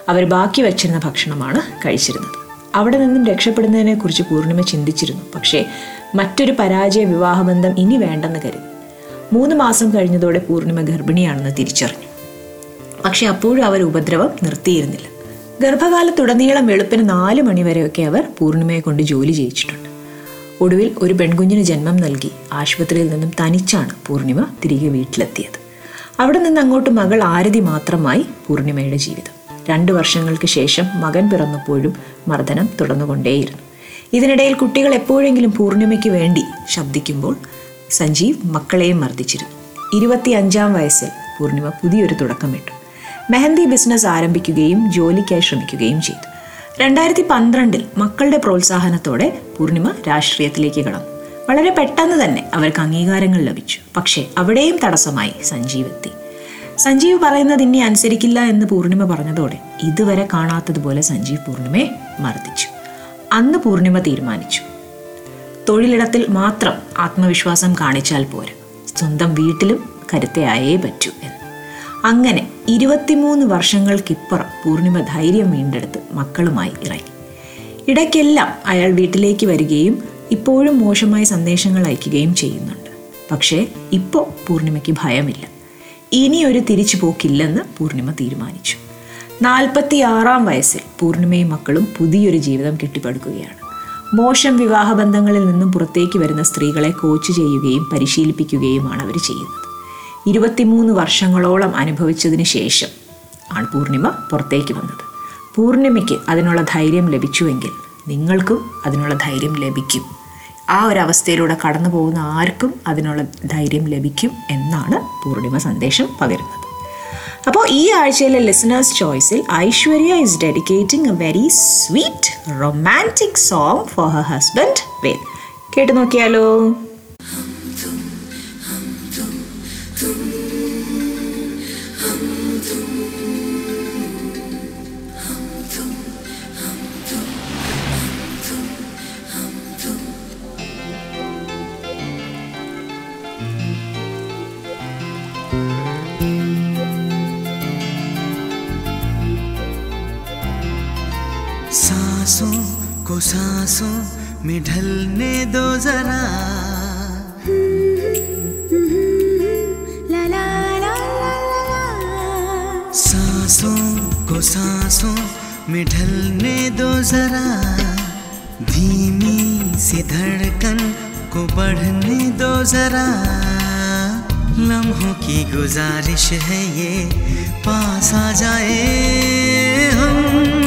അവർ ബാക്കി വച്ചിരുന്ന ഭക്ഷണമാണ് കഴിച്ചിരുന്നത്. അവിടെ നിന്നും രക്ഷപ്പെടുന്നതിനെക്കുറിച്ച് പൂർണിമ ചിന്തിച്ചിരുന്നു. പക്ഷേ മറ്റൊരു പരാജയ വിവാഹബന്ധം ഇനി വേണ്ടെന്ന് കരുതി. മൂന്ന് മാസം കഴിഞ്ഞതോടെ പൂർണിമ ഗർഭിണിയാണെന്ന് തിരിച്ചറിഞ്ഞു. പക്ഷെ അപ്പോഴും അവർ ഉപദ്രവം നിർത്തിയിരുന്നില്ല. ഗർഭകാലത്തുടനീളം വെളുപ്പിന് നാല് മണിവരെയൊക്കെ അവർ പൂർണിമയെ കൊണ്ട് ജോലി ചെയ്യിച്ചിട്ടുണ്ട്. ഒടുവിൽ ഒരു പെൺകുഞ്ഞിന് ജന്മം നൽകി ആശുപത്രിയിൽ നിന്നും തനിച്ചാണ് പൂർണിമ തിരികെ വീട്ടിലെത്തിയത്. അവിടെ നിന്ന് അങ്ങോട്ട് മകൾ ആരതി മാത്രമായി പൂർണിമയുടെ ജീവിതം. രണ്ടു വർഷങ്ങൾക്ക് ശേഷം മകൻ പിറന്നപ്പോഴും മർദ്ദനം തുടർന്നുകൊണ്ടേയിരുന്നു. ഇതിനിടയിൽ കുട്ടികൾ എപ്പോഴെങ്കിലും പൂർണിമയ്ക്ക് വേണ്ടി ശബ്ദിക്കുമ്പോൾ സഞ്ജീവ് മക്കളെയും മർദ്ദിച്ചിരുന്നു. ഇരുപത്തി അഞ്ചാം വയസ്സിൽ പൂർണിമ പുതിയൊരു തുടക്കമിട്ടു. മെഹന്തി ബിസിനസ് ആരംഭിക്കുകയും ജോലിക്കായി ശ്രമിക്കുകയും ചെയ്തു. രണ്ടായിരത്തി പന്ത്രണ്ടിൽ മക്കളുടെ പ്രോത്സാഹനത്തോടെ പൂർണിമ രാഷ്ട്രീയത്തിലേക്ക് കടന്നു. വളരെ പെട്ടെന്ന് തന്നെ അവർക്ക് അംഗീകാരങ്ങൾ ലഭിച്ചു. പക്ഷേ അവിടെയും തടസ്സമായി സഞ്ജീവ് എത്തി. സഞ്ജീവ് പറയുന്നത് ഇനി അനുസരിക്കില്ല എന്ന് പൂർണിമ പറഞ്ഞതോടെ ഇതുവരെ കാണാത്തതുപോലെ സഞ്ജീവ് പൂർണിമയെ മർദ്ദിച്ചു. അന്ന് പൂർണിമ തീരുമാനിച്ചു. തൊഴിലിടത്തിൽ മാത്രം ആത്മവിശ്വാസം കാണിച്ചാൽ പോരും. സ്വന്തം വീട്ടിലും കരുത്തയായേ പറ്റൂ എന്ന്. അങ്ങനെ ഇരുപത്തിമൂന്ന് വർഷങ്ങൾക്കിപ്പുറം പൂർണിമ ധൈര്യം വീണ്ടെടുത്ത് മക്കളുമായി ഇറങ്ങി. ഇടയ്ക്കെല്ലാം അയാൾ വീട്ടിലേക്ക് വരികയും ഇപ്പോഴും മോശമായ സന്ദേശങ്ങൾ അയക്കുകയും ചെയ്യുന്നുണ്ട്. പക്ഷേ ഇപ്പോൾ പൂർണിമയ്ക്ക് ഭയമില്ല. ഇനിയൊരു തിരിച്ചു പോക്കില്ലെന്ന് പൂർണിമ തീരുമാനിച്ചു. നാൽപ്പത്തി ആറാം വയസ്സിൽ പൂർണിമയും മക്കളും പുതിയൊരു ജീവിതം കെട്ടിപ്പടുക്കുകയാണ്. മോശം വിവാഹബന്ധങ്ങളിൽ നിന്നും പുറത്തേക്ക് വരുന്ന സ്ത്രീകളെ കോച്ച് ചെയ്യുകയും പരിശീലിപ്പിക്കുകയുമാണ് അവർ ചെയ്യുന്നത്. ഇരുപത്തിമൂന്ന് വർഷങ്ങളോളം അനുഭവിച്ചതിന് ശേഷം ആണ് പൂർണിമ പുറത്തേക്ക് വന്നത്. പൂർണിമയ്ക്ക് അതിനുള്ള ധൈര്യം ലഭിച്ചുവെങ്കിൽ നിങ്ങൾക്കും അതിനുള്ള ധൈര്യം ലഭിക്കും. ആ ഒരു അവസ്ഥയിലൂടെ കടന്നു പോകുന്ന ആർക്കും അതിനുള്ള ധൈര്യം ലഭിക്കും എന്നാണ് പൂർണിമ സന്ദേശം പകരുന്നത്. അപ്പോൾ ഈ ആഴ്ചയിലെ ലിസണേഴ്സ് ചോയ്സിൽ Aishwarya is dedicating a very sweet romantic song for her husband Vel കേട്ടു നോക്കിയാലോ? सांसों में ढलने दो जरा। सांसों को सांसों में ढलने दो जरा। धीमी सी धड़कन को बढ़ने दो जरा। लम्हों की गुजारिश है ये पास आ जाए हम हम।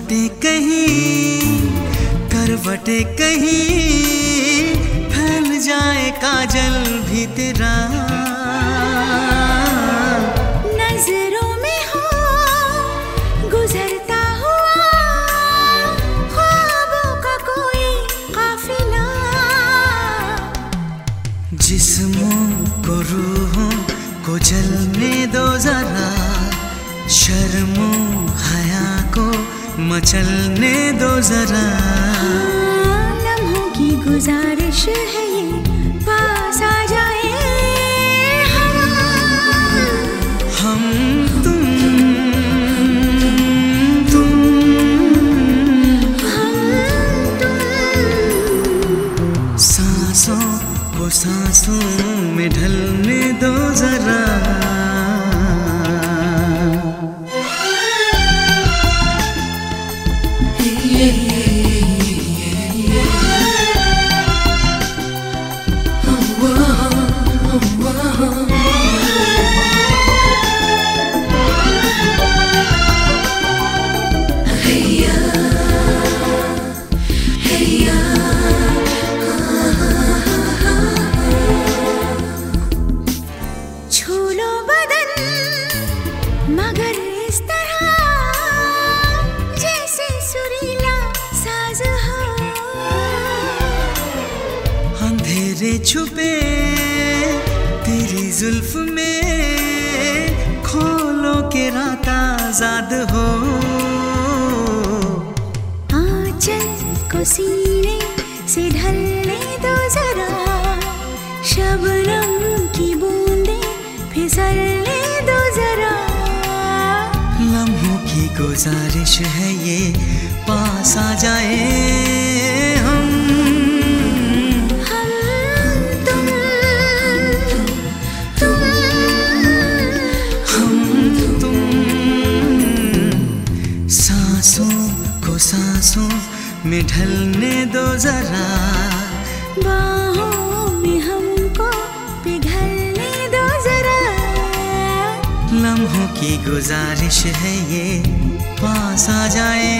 सलवटे कहीं करवटे कहीं फैल जाए काजल भी तेरा। नज़रों में हो गुजरता हुआ ख्वाबों का कोई काफिला। जिस्मों को रूहों को जलने दो जरा शर्मो मचलने दो जरा। लम्हों की गुजारिश है। को सीने से ढलने दो जरा। शबनम की बूंदे फिसलने दो जरा। लम्हों की गुजारिश है ये, पास आ जाए। में ढलने दो जरा। बाहों में हमको पिघलने दो जरा। लम्हों की गुजारिश है ये पास आ जाए।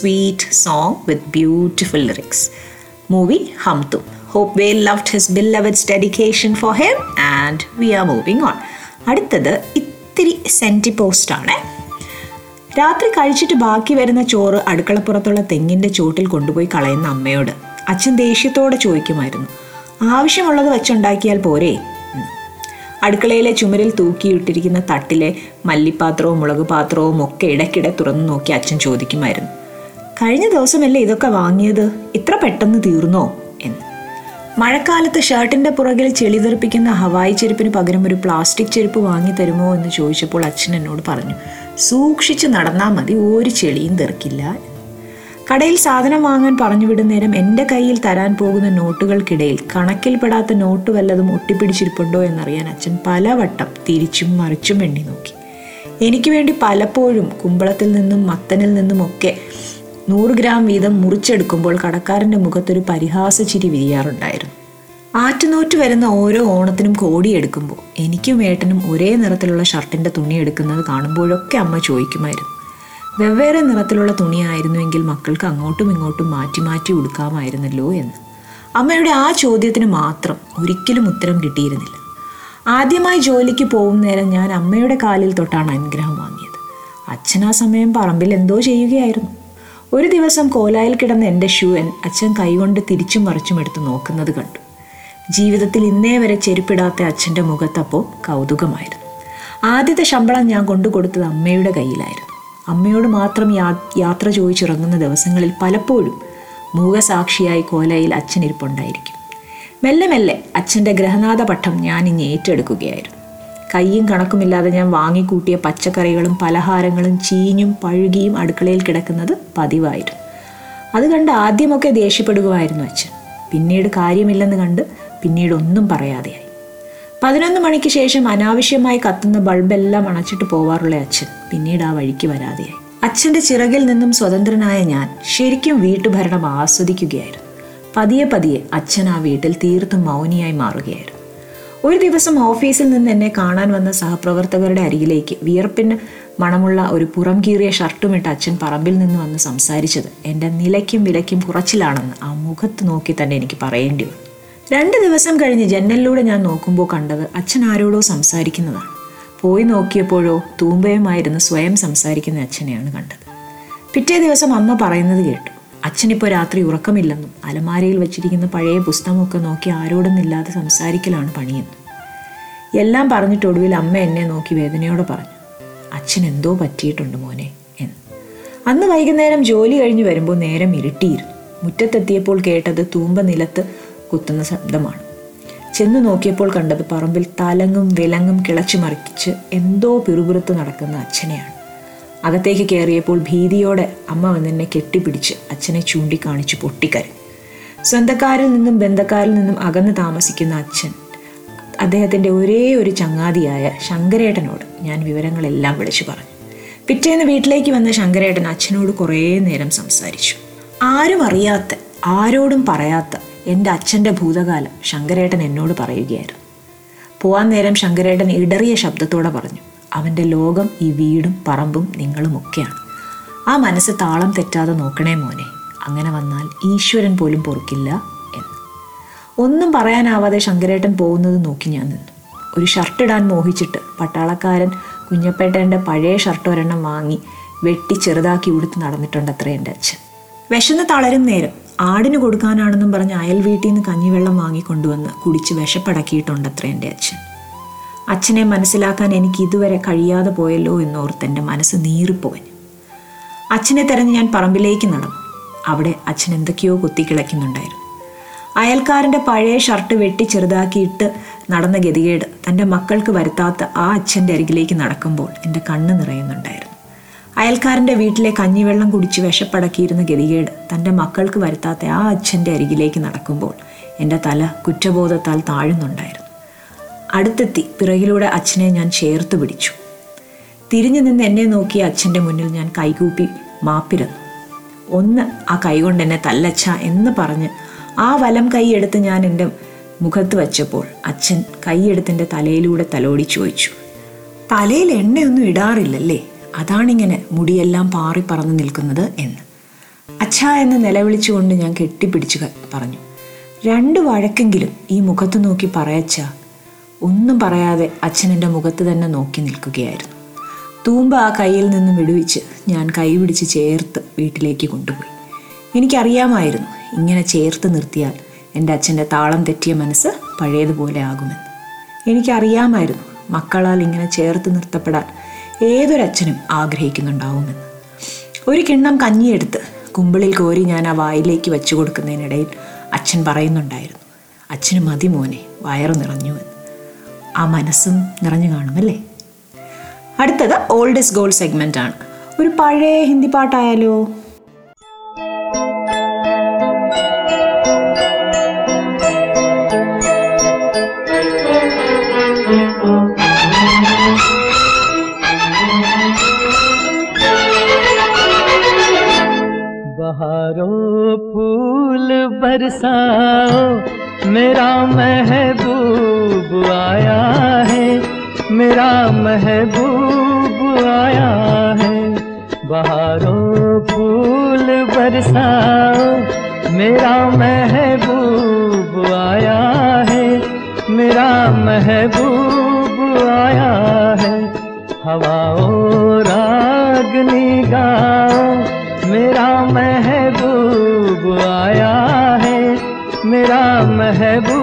Sweet song with beautiful lyrics. Movie Hum Tum. Hope Whale loved his beloved's dedication for him and we are moving on. അടുത്തത് ഇത്തിരി സെന്റി പോസ്റ്റ് ആണ് രാത്രി കഴിച്ചിട്ട് ബാക്കി വരുന്ന ചോറ് അടുക്കളപ്പുറത്തുള്ള തെങ്ങിന്റെ ചോട്ടിൽ കൊണ്ടുപോയി കളയുന്ന അമ്മയോട് അച്ഛൻ ദേഷ്യത്തോടെ ചോദിക്കുമായിരുന്നു ആവശ്യമുള്ളത് വെച്ചുണ്ടാക്കിയാൽ പോരേ. അടുക്കളയിലെ ചുമരിൽ തൂക്കിയിട്ടിരിക്കുന്ന തട്ടിലെ മല്ലിപ്പാത്രവും മുളക് പാത്രവും ഒക്കെ ഇടയ്ക്കിടെ തുറന്നു നോക്കി അച്ഛൻ ചോദിക്കുമായിരുന്നു കഴിഞ്ഞ ദിവസമല്ലേ ഇതൊക്കെ വാങ്ങിയത്? ഇത്ര പെട്ടെന്ന് തീർന്നോ? എന്ന്. മഴക്കാലത്ത് ഷർട്ടിന്റെ പുറകിൽ ചെളി തെറിപ്പിക്കുന്ന ഹവായി ചെരുപ്പിന് പകരം ഒരു പ്ലാസ്റ്റിക് ചെരുപ്പ് വാങ്ങി തരുമോ എന്ന് ചോദിച്ചപ്പോൾ അച്ഛൻ എന്നോട് പറഞ്ഞു സൂക്ഷിച്ച് നടന്നാൽ മതി ഒരു ചെളിയും തെറിക്കില്ല. കടയിൽ സാധനം വാങ്ങാൻ പറഞ്ഞു വിടുന്ന നേരം എന്റെ കയ്യിൽ തരാൻ പോകുന്ന നോട്ടുകൾക്കിടയിൽ കണക്കിൽപ്പെടാത്ത നോട്ട് വല്ലതും ഒട്ടിപ്പിടിച്ചിരിപ്പുണ്ടോ എന്നറിയാൻ അച്ഛൻ പലവട്ടം തിരിച്ചും മറിച്ചും എണ്ണി നോക്കി. എനിക്ക് വേണ്ടി പലപ്പോഴും കുമ്പളത്തിൽ നിന്നും മത്തനിൽ നിന്നുമൊക്കെ നൂറ് ഗ്രാം വീതം മുറിച്ചെടുക്കുമ്പോൾ കടക്കാരന്റെ മുഖത്തൊരു പരിഹാസ ചിരി വിരിയാറുണ്ടായിരുന്നു. ആറ്റുനോറ്റ് വരുന്ന ഓരോ ഓണത്തിനും കോടിയെടുക്കുമ്പോൾ എനിക്കും ഏട്ടനും ഒരേ നിറത്തിലുള്ള ഷർട്ടിന്റെ തുണി എടുക്കുന്നത് കാണുമ്പോഴൊക്കെ അമ്മ ചോദിക്കുമായിരുന്നു. വെവ്വേറെ നിറത്തിലുള്ള തുണിയായിരുന്നുവെങ്കിൽ മക്കൾക്ക് അങ്ങോട്ടും ഇങ്ങോട്ടും മാറ്റി മാറ്റി ഉടുക്കാമായിരുന്നല്ലോ എന്ന്. അമ്മയുടെ ആ ചോദ്യത്തിന് മാത്രം ഒരിക്കലും ഉത്തരം കിട്ടിയിരുന്നില്ല. ആദ്യമായി ജോലിക്ക് പോകുന്ന നേരം ഞാൻ അമ്മയുടെ കാലിൽ തൊട്ടാണ് അനുഗ്രഹം വാങ്ങിയത്. അച്ഛൻ ആ സമയം പറമ്പിൽ എന്തോ ചെയ്യുകയായിരുന്നു. ഒരു ദിവസം കോലായിൽ കിടന്ന എന്റെ ഷൂ എൻ അച്ഛൻ കൈകൊണ്ട് തിരിച്ചും മറിച്ചും എടുത്ത് നോക്കുന്നത് കണ്ടു. ജീവിതത്തിൽ ഇന്നേ വരെ ചെരുപ്പിടാത്ത അച്ഛന്റെ മുഖത്തപ്പോൾ കൗതുകമായിരുന്നു. ആദ്യത്തെ ശമ്പളം ഞാൻ കൊണ്ടുകൊടുത്തത് അമ്മയുടെ കയ്യിലായിരുന്നു. അമ്മയോട് മാത്രം യാത്ര ചോദിച്ചിറങ്ങുന്ന ദിവസങ്ങളിൽ പലപ്പോഴും മൂകസാക്ഷിയായി കോലയിൽ അച്ഛൻ ഇരിപ്പുണ്ടായിരിക്കും മെല്ലെ മെല്ലെ അച്ഛന്റെ ഗ്രഹനാഥ പട്ടം ഞാൻ ഇനി ഏറ്റെടുക്കുകയായിരുന്നു. കയ്യും കണക്കുമില്ലാതെ ഞാൻ വാങ്ങിക്കൂട്ടിയ പച്ചക്കറികളും പലഹാരങ്ങളും ചീഞ്ഞും പഴുകിയും അടുക്കളയിൽ കിടക്കുന്നത് പതിവായിരുന്നു. അത് കണ്ട് ആദ്യമൊക്കെ ദേഷ്യപ്പെടുകയായിരുന്നു അച്ഛൻ. പിന്നീട് കാര്യമില്ലെന്ന് കണ്ട് പിന്നീട് ഒന്നും പറയാതെയായി. പതിനൊന്ന് മണിക്ക് ശേഷം അനാവശ്യമായി കത്തുന്ന ബൾബെല്ലാം അണച്ചിട്ട് പോവാറുള്ള അച്ഛൻ പിന്നീട് ആ വഴിക്ക് വരാതെയായി. അച്ഛന്റെ ചിറകിൽ നിന്നും സ്വതന്ത്രനായ ഞാൻ ശരിക്കും വീട്ടുഭരണം ആസ്വദിക്കുകയായിരുന്നു. പതിയെ പതിയെ അച്ഛൻ ആ വീട്ടിൽ തീർത്തും മൗനിയായി മാറുകയായിരുന്നു. ഒരു ദിവസം ഓഫീസിൽ നിന്ന് എന്നെ കാണാൻ വന്ന സഹപ്രവർത്തകരുടെ അരികിലേക്ക് വിയർപ്പിന് മണമുള്ള ഒരു പുറം കീറിയ ഷർട്ടുമിട്ട് അച്ഛൻ പറമ്പിൽ നിന്ന് വന്ന് സംസാരിച്ചത് എന്റെ നിലയ്ക്കും വിലയ്ക്കും കുറച്ചിലാണെന്ന് ആ മുഖത്ത് നോക്കി തന്നെ എനിക്ക് പറയേണ്ടി വന്നു. രണ്ട് ദിവസം കഴിഞ്ഞ് ജനലിലൂടെ ഞാൻ നോക്കുമ്പോൾ കണ്ടത് അച്ഛൻ ആരോടോ സംസാരിക്കുന്നതാണ്. പോയി നോക്കിയപ്പോഴോ തൂമ്പയുമായിരുന്നു സ്വയം സംസാരിക്കുന്ന അച്ഛനെയാണ് കണ്ടത്. പിറ്റേ ദിവസം അമ്മ പറയുന്നത് കേട്ടു. അച്ഛനിപ്പോൾ രാത്രി ഉറക്കമില്ലെന്നും അലമാരയിൽ വച്ചിരിക്കുന്ന പഴയ പുസ്തകമൊക്കെ നോക്കി ആരോടൊന്നില്ലാതെ സംസാരിക്കലാണ് പണിയെന്നും. എല്ലാം പറഞ്ഞിട്ടൊടുവിൽ അമ്മ എന്നെ നോക്കി വേദനയോടെ പറഞ്ഞു അച്ഛൻ എന്തോ പറ്റിയിട്ടുണ്ട് മോനെ എന്ന്. അന്ന് വൈകുന്നേരം ജോലി കഴിഞ്ഞ് വരുമ്പോൾ നേരം ഇരുട്ടിയിരുന്നു. മുറ്റത്തെത്തിയപ്പോൾ കേട്ടത് തൂമ്പ നിലത്ത് കുത്തുന്ന ശബ്ദമാണ്. ചെന്ന് നോക്കിയപ്പോൾ കണ്ടത് പറമ്പിൽ തലങ്ങും വിലങ്ങും കിളച്ചു മറിച്ച് എന്തോ പിറുപിറുത്ത് നടക്കുന്ന അച്ഛനെയാണ്. അകത്തേക്ക് കയറിയപ്പോൾ ഭീതിയോടെ അമ്മ വന്നെന്നെ കെട്ടിപ്പിടിച്ച് അച്ഛനെ ചൂണ്ടിക്കാണിച്ച് പൊട്ടിക്കരഞ്ഞു സ്വന്തക്കാരിൽ നിന്നും ബന്ധക്കാരിൽ നിന്നും അകന്ന് താമസിക്കുന്ന അച്ഛൻ അദ്ദേഹത്തിന്റെ ഒരേ ഒരു ചങ്ങാതിയായ ശങ്കരേട്ടനോട് ഞാൻ വിവരങ്ങളെല്ലാം വിളിച്ചു പറഞ്ഞു. പിറ്റേന്ന് വീട്ടിലേക്ക് വന്ന ശങ്കരേട്ടൻ അച്ഛനോട് കുറേ നേരം സംസാരിച്ചു. ആരും അറിയാത്ത ആരോടും പറയാത്ത എന്റെ അച്ഛന്റെ ഭൂതകാലം ശങ്കരേട്ടൻ എന്നോട് പറയുകയായിരുന്നു. പോവാൻ നേരം ശങ്കരേട്ടൻ ഇടറിയ ശബ്ദത്തോടെ പറഞ്ഞു. അവന്റെ ലോകം ഈ വീടും പറമ്പും നിങ്ങളുമൊക്കെയാണ്. ആ മനസ്സ് താളം തെറ്റാതെ നോക്കണേ മോനെ. അങ്ങനെ വന്നാൽ ഈശ്വരൻ പോലും പൊറുക്കില്ല എന്ന്. ഒന്നും പറയാനാവാതെ ശങ്കരേട്ടൻ പോകുന്നത് നോക്കി ഞാൻ നിന്നു. ഒരു ഷർട്ട് ഇടാൻ മോഹിച്ചിട്ട് പട്ടാളക്കാരൻ കുഞ്ഞപ്പേട്ടന്റെ പഴയ ഷർട്ട് ഒരെണ്ണം വാങ്ങി വെട്ടി ചെറുതാക്കി ഉടുത്ത് നടന്നിട്ടുണ്ട് അത്ര എന്റെ അച്ഛൻ. വിശന്ന് തളരും നേരം ആടിന് കൊടുക്കാനാണെന്നും പറഞ്ഞ് അയൽ വീട്ടിൽ നിന്ന് കഞ്ഞിവെള്ളം വാങ്ങിക്കൊണ്ടുവന്ന് കുടിച്ച് വിശപ്പടക്കിയിട്ടുണ്ടത്രേ എന്റെ അച്ഛൻ. അച്ഛനെ മനസ്സിലാക്കാൻ എനിക്ക് ഇതുവരെ കഴിയാതെ പോയല്ലോ എന്നോർത്ത് എന്റെ മനസ്സ് നീറിപ്പോകഞ്ഞു അച്ഛനെ തിരഞ്ഞ് ഞാൻ പറമ്പിലേക്ക് നടന്നു. അവിടെ അച്ഛൻ എന്തൊക്കെയോ കുത്തിക്കിളയ്ക്കുന്നുണ്ടായിരുന്നു അയൽക്കാരന്റെ പഴയ ഷർട്ട് വെട്ടി ചെറുതാക്കിയിട്ട് നടന്ന ഗതികേട് തന്റെ മക്കൾക്ക് വരുത്താത്ത ആ അച്ഛന്റെ അരികിലേക്ക് നടക്കുമ്പോൾ എന്റെ കണ്ണ് നിറയുന്നുണ്ടായിരുന്നു. അയൽക്കാരന്റെ വീട്ടിലെ കഞ്ഞിവെള്ളം കുടിച്ച് വിശപ്പടക്കിയിരുന്ന ഗതികേട് തന്റെ മക്കൾക്ക് വരുത്താത്ത ആ അച്ഛന്റെ അരികിലേക്ക് നടക്കുമ്പോൾ എന്റെ തല കുറ്റബോധത്താൽ താഴുന്നുണ്ടായിരുന്നു. അടുത്തെത്തി. പിറകിലൂടെ അച്ഛനെ ഞാൻ ചേർത്ത് പിടിച്ചു. തിരിഞ്ഞു നിന്ന് എന്നെ നോക്കി അച്ഛന്റെ മുന്നിൽ ഞാൻ കൈകൂപ്പി മാപ്പിരുന്നു. ഒന്ന് ആ കൈകൊണ്ട് എന്നെ തല്ലച്ച എന്ന് പറഞ്ഞ് ആ വലം കൈയെടുത്ത് ഞാൻ എന്റെ മുഖത്ത് വച്ചപ്പോൾ അച്ഛൻ കൈയെടുത്തിന്റെ തലയിലൂടെ തലോടി ചോദിച്ചു. തലയിൽ എണ്ണയൊന്നും ഇടാറില്ലല്ലേ? അതാണിങ്ങനെ മുടിയെല്ലാം പാറി പറന്ന് നിൽക്കുന്നത് എന്ന്. അച്ഛ എന്ന് നിലവിളിച്ചുകൊണ്ട് ഞാൻ കെട്ടിപ്പിടിച്ചു പറഞ്ഞു. രണ്ട് വഴക്കെങ്കിലും ഈ മുഖത്ത് നോക്കി പറയച്ച. ഒന്നും പറയാതെ അച്ഛൻ എന്റെ മുഖത്ത് തന്നെ നോക്കി നിൽക്കുകയായിരുന്നു. തൂമ്പ ആ കയ്യിൽ നിന്നും വിടുവിച്ച് ഞാൻ കൈ പിടിച്ച് ചേർത്ത് വീട്ടിലേക്ക് കൊണ്ടുപോയി. എനിക്കറിയാമായിരുന്നു ഇങ്ങനെ ചേർത്ത് നിർത്തിയാൽ എന്റെ അച്ഛന്റെ താളം തെറ്റിയ മനസ്സ് പഴയതുപോലെ ആകുമെന്ന്. എനിക്കറിയാമായിരുന്നു മക്കളാൽ ഇങ്ങനെ ചേർത്ത് നിർത്തപ്പെടാൻ ഏതൊരച്ഛനും ആഗ്രഹിക്കുന്നുണ്ടാവുമെന്ന്. ഒരു കിണ്ണം കഞ്ഞിയെടുത്ത് കുമ്പിളിൽ കോരി ഞാൻ ആ വായിലേക്ക് വെച്ചു കൊടുക്കുന്നതിനിടയിൽ അച്ഛൻ പറയുന്നുണ്ടായിരുന്നു അച്ഛന് മതി മോനെ വയറ് നിറഞ്ഞുവെന്ന്. ആ മനസ്സും നിറഞ്ഞു കാണുമല്ലേ അടുത്തത് ഓൾഡ് ഇസ് ഗോൾഡ് സെഗ്മെന്റ് ആണ് ഒരു പഴയ ഹിന്ദി പാട്ടായാലോ बहारों फूल बरसाओ मेरा महबूब मेरा महबूब आया है। बहारों फूल बरसाओ, मेरा महबूब आया है। मेरा महबूब आया है। हवाओं रागनी गाओ मेरा महबूब आया है। मेरा महबूब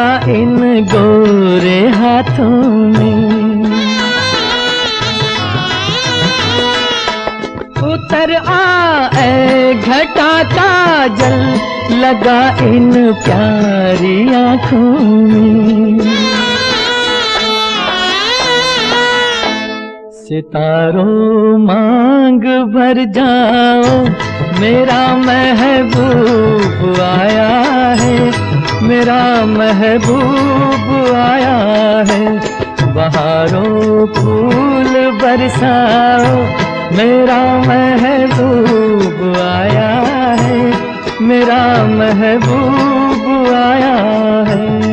लगा इन गोरे हाथों में। उतर आए घटा का जल लगा इन प्यारी आँखों में। सितारों मांग भर जाओ, मेरा महबूब आया है। मेरा महबूब आया है। बहारों फूल बरसाओ। मेरा महबूब आया है। मेरा महबूब आया है।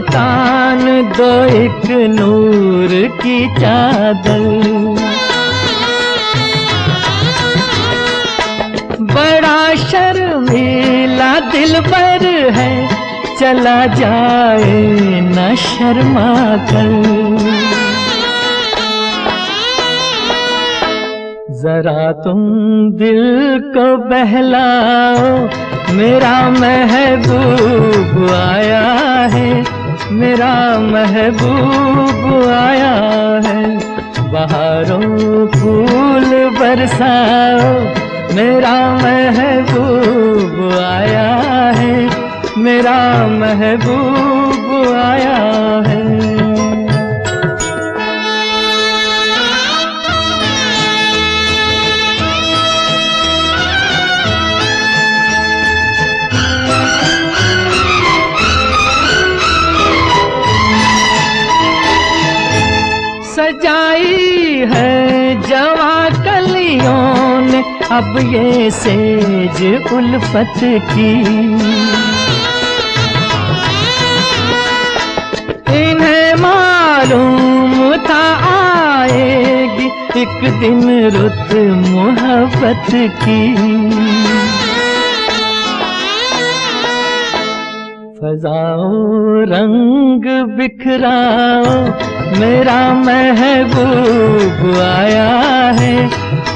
तान दो एक नूर की चादर। बड़ा शर्मीला दिल पर है, चला जाए न शर्मा कर। जरा तुम दिल को बहलाओ, मेरा महबूब आया है। मेरा महबूब आया है। बाहरों फूल बरसाओ। मेरा महबूब आया है। मेरा महबूब आया है। अब ये सेज उल्फत की। इन्हें मालूम था आएगी एक दिन रुत मोहब्बत की। फजाओ रंग बिखराओ, मेरा महबूब आया है।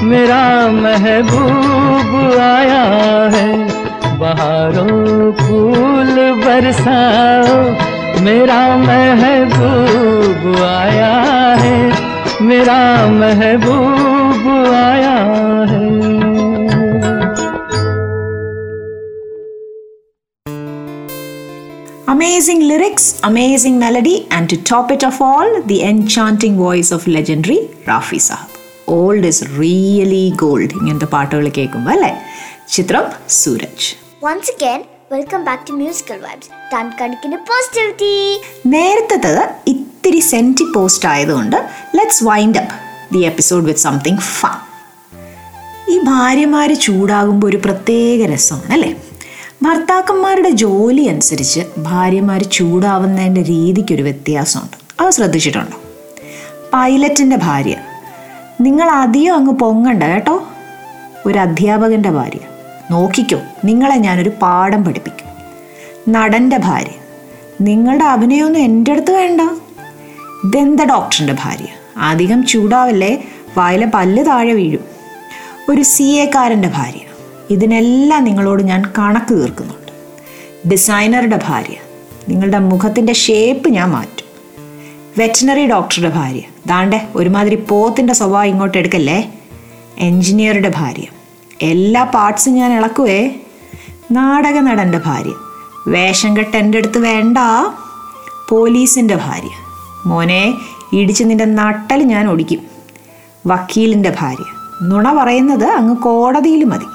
मेरा महबूब आया है बहारों फूल बरसाओ मेरा महबूब आया है मेरा महबूब आया है Amazing lyrics, amazing melody, and to top it off all, the enchanting voice of legendary Rafi Sahab. Old is really gold ഇങ്ങനത്തെ പാട്ടുകൾ കേൾക്കുമ്പോൾ അല്ലേ? ചിത്രം Sooraj. Once again, welcome back to musical vibes positivity നേരത്തത് ഇത്തിരി സെന്റി പോസ്റ്റ് ആയതുകൊണ്ട് let's wind up the episode with something fun ഈ ഭാര്യമാർ ചൂടാകുമ്പോൾ ഒരു പ്രത്യേക രസമാണ് അല്ലേ? ഭർത്താക്കന്മാരുടെ ജോലി അനുസരിച്ച് ഭാര്യമാർ ചൂടാവുന്നതിന്റെ രീതിക്കൊരു വ്യത്യാസമുണ്ട്. അത് ശ്രദ്ധിച്ചിട്ടുണ്ടോ? പൈലറ്റിന്റെ ഭാര്യ നിങ്ങൾ അധികം അങ്ങ് പൊങ്ങണ്ട കേട്ടോ. ഒരു അധ്യാപകന്റെ ഭാര്യ. നോക്കിക്കോ നിങ്ങളെ ഞാനൊരു പാഠം പഠിപ്പിക്കും. നടന്റെ ഭാര്യ. നിങ്ങളുടെ അഭിനയമൊന്നും എന്റെ അടുത്ത് വേണ്ട. ദന്ത ഡോക്ടറിന്റെ ഭാര്യ? അധികം ചൂടാവല്ലേ? വായിലെ പല്ല് താഴെ വീഴും. ഒരു സി എക്കാരന്റെ ഭാര്യ. ഇതിനെല്ലാം നിങ്ങളോട് ഞാൻ കണക്ക് തീർക്കുന്നുണ്ട്. ഡിസൈനറുടെ ഭാര്യ. നിങ്ങളുടെ മുഖത്തിന്റെ ഷേപ്പ് ഞാൻ മാറ്റും. വെറ്റിനറി ഡോക്ടറുടെ ഭാര്യ. ദാണ്ടെ ഒരുമാതിരി പോത്തിന്റെ സ്വഭാവം ഇങ്ങോട്ട് എടുക്കല്ലേ? എൻജിനീയറുടെ ഭാര്യ. എല്ലാ പാർട്സും ഞാൻ ഇളക്കുവേ. നാടക നടന്റെ ഭാര്യ. വേഷം കെട്ട് എന്റെ അടുത്ത് വേണ്ട. പോലീസിന്റെ ഭാര്യ. മോനെ ഇടിച്ച് നിന്റെ നട്ടൽ ഞാൻ ഒടിക്കും. വക്കീലിന്റെ ഭാര്യ. നുണ പറയുന്നത് അങ്ങ് കോടതിയിൽ മതി.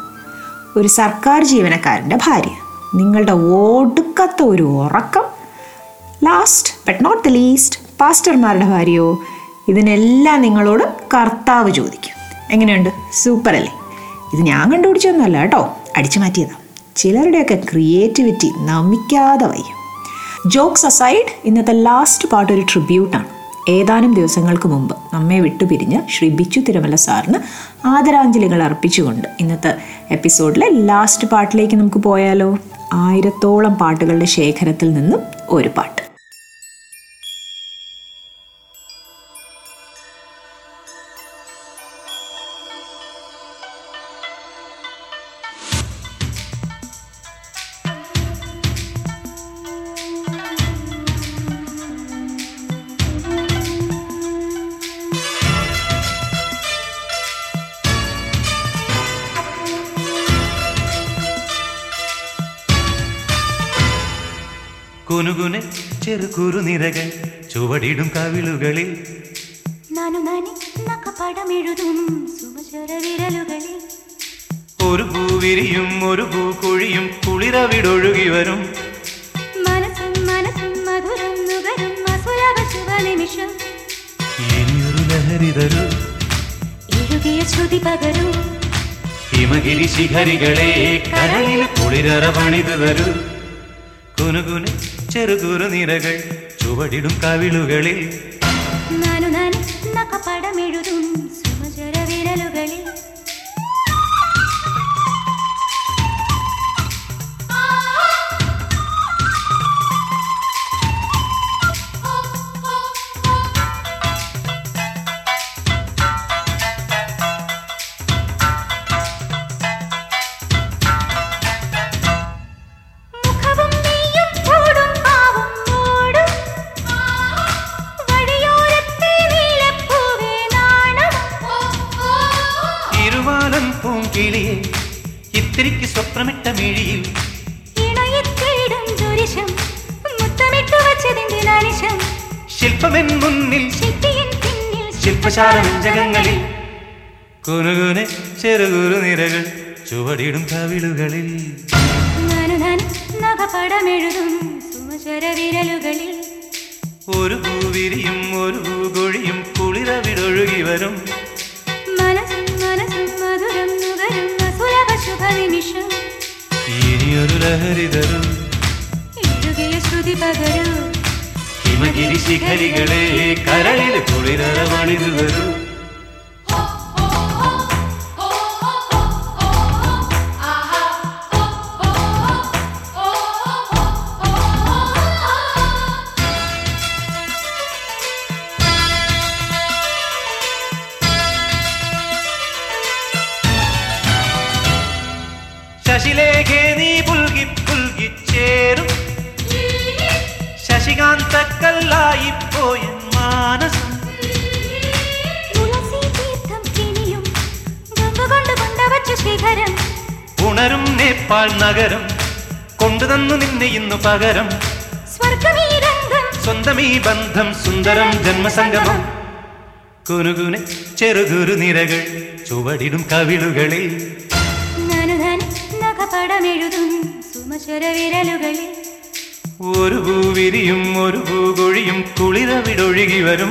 ഒരു സർക്കാർ ജീവനക്കാരന്റെ ഭാര്യ. നിങ്ങളുടെ ഒടുക്കത്ത ഒരു ഉറക്കം. Last but not the least പാസ്റ്റർമാരുടെ ഭാര്യയോ? ഇതിനെല്ലാം നിങ്ങളോട് കർത്താവ് ചോദിക്കും. എങ്ങനെയുണ്ട്? സൂപ്പർ അല്ലേ ഇത് ഞാൻ കണ്ടുപിടിച്ചൊന്നുമല്ല കേട്ടോ. അടിച്ചു മാറ്റിയതാണ് ചിലരുടെയൊക്കെ ക്രിയേറ്റിവിറ്റി നമിക്കാതെ വയ്യ. ജോക്സ് അസൈഡ് ഇന്നത്തെ ലാസ്റ്റ് പാട്ട് ഒരു ട്രിബ്യൂട്ടാണ് ഏതാനും ദിവസങ്ങൾക്ക് മുമ്പ് നമ്മെ വിട്ടുപിരിഞ്ഞ് ശ്രീ ബിച്ചു തിരുമല സാറിന് ആദരാഞ്ജലികൾ അർപ്പിച്ചുകൊണ്ട് ഇന്നത്തെ എപ്പിസോഡിലെ ലാസ്റ്റ് പാട്ടിലേക്ക് നമുക്ക് പോയാലോ? ആയിരത്തോളം പാട്ടുകളുടെ ശേഖരത്തിൽ നിന്നും ഒരു പാട്ട്. ചുവടിടും കവിളുകളിൽ. ഒരു പൂവിരിയും ഒരു പൂക്കുഴിയും കുളിരവിടൊഴുകി വരും. മനസ്സും മനസ്സും മധുരം നുകരും അസുലഭ ശുഭനിമിഷം ഇനിയൊരു ലഹരി തരൂ ഇഴുകിയ ശ്രുതി പകരൂ. ഹിമഗിരി ശിഖരികളെ കരയിൽ കുളിരറ പണിതു തരൂ കുനുകുന് ചെറുകുറു നിരകൾ. ചുവടിടും കവിളുകളിൽ. നാനു നാനു നക്കപ്പടമെഴുതും വ്യഞ്ജകങ്ങളിൽ കുനുകുനെ ചെറുകുരു നിരകൾ ചുവടിടും കവിളുകളിൽ. നഖപടമെഴുതും വിരലുകളിൽ. ഒരു പൂവിരിയും ഒരു പൂകൊഴിയും കുളിരവിടൊഴുകി വരും. മനസ്സും മനസ്സും മധുരം നുകരും നിമിഷം. ഇനിയൊരു ലഹരി തരും. ഇഴുകിയ ശ്രുതി പകരൂ. ഹിമഗിരി ശിഖരികളെ കരളിൽ കുളിരവണിതു തരൂ ശശിലേഖേ ശശികാന്തക്കല്ലായി പോയ മാനസം ശിഖരം ഉണരും നേപ്പാൾ നഗരം കൊണ്ടുതന്നു നിന്നെ ഇന്നു പകരം. സ്വന്തം ഈ ബന്ധം സുന്ദരം ജന്മസംഗമം. കുനുകുനെ ചെറുകുരു നിരകൾ ചുവടിടും കവിളുകളിൽ. നനുധൻ നഖപടമെഴുതും സുമശ്വര വിരലുകളിൽ. ഒരു പൂവിരിയും ഒരു പൂകൊഴിയും കുളിരവിടൊഴുകി വരും.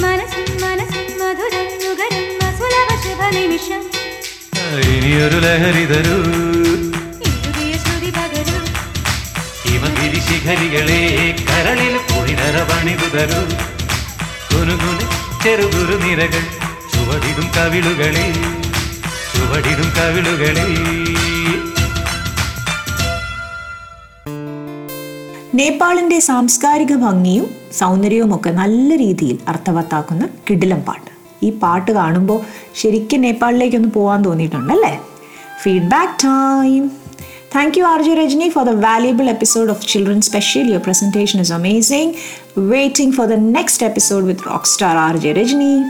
മനസ്സും മനസ്സും മധുരം നുകരും അസുലഭ ശുഭ നിമിഷം. ഇനിയൊരു ലഹരി തരൂ. ഹിമഗിരി ശിഖരികളെ കരളിൽ കുളിരറ പണിതു തരൂ. കുനുകുന് ചെറുകുരു നിരകൾ ചുവടിടും കവിളുകളിൽ ചുവടിടും കവിളുകളിൽ. നേപ്പാളിന്റെ സാംസ്കാരിക ഭംഗിയും സൗന്ദര്യവും ഒക്കെ നല്ല രീതിയിൽ അർത്ഥവത്താക്കുന്ന കിടിലം പാട്ട്. ഈ പാട്ട് കാണുമ്പോൾ ശരിക്കും നേപ്പാളിലേക്കൊന്ന് പോകാൻ തോന്നിയിട്ടുണ്ടല്ലേ? Feedback time thank you R J Rajani for the valuable episode of children special your presentation is amazing waiting for the next episode with rock star R J Rajani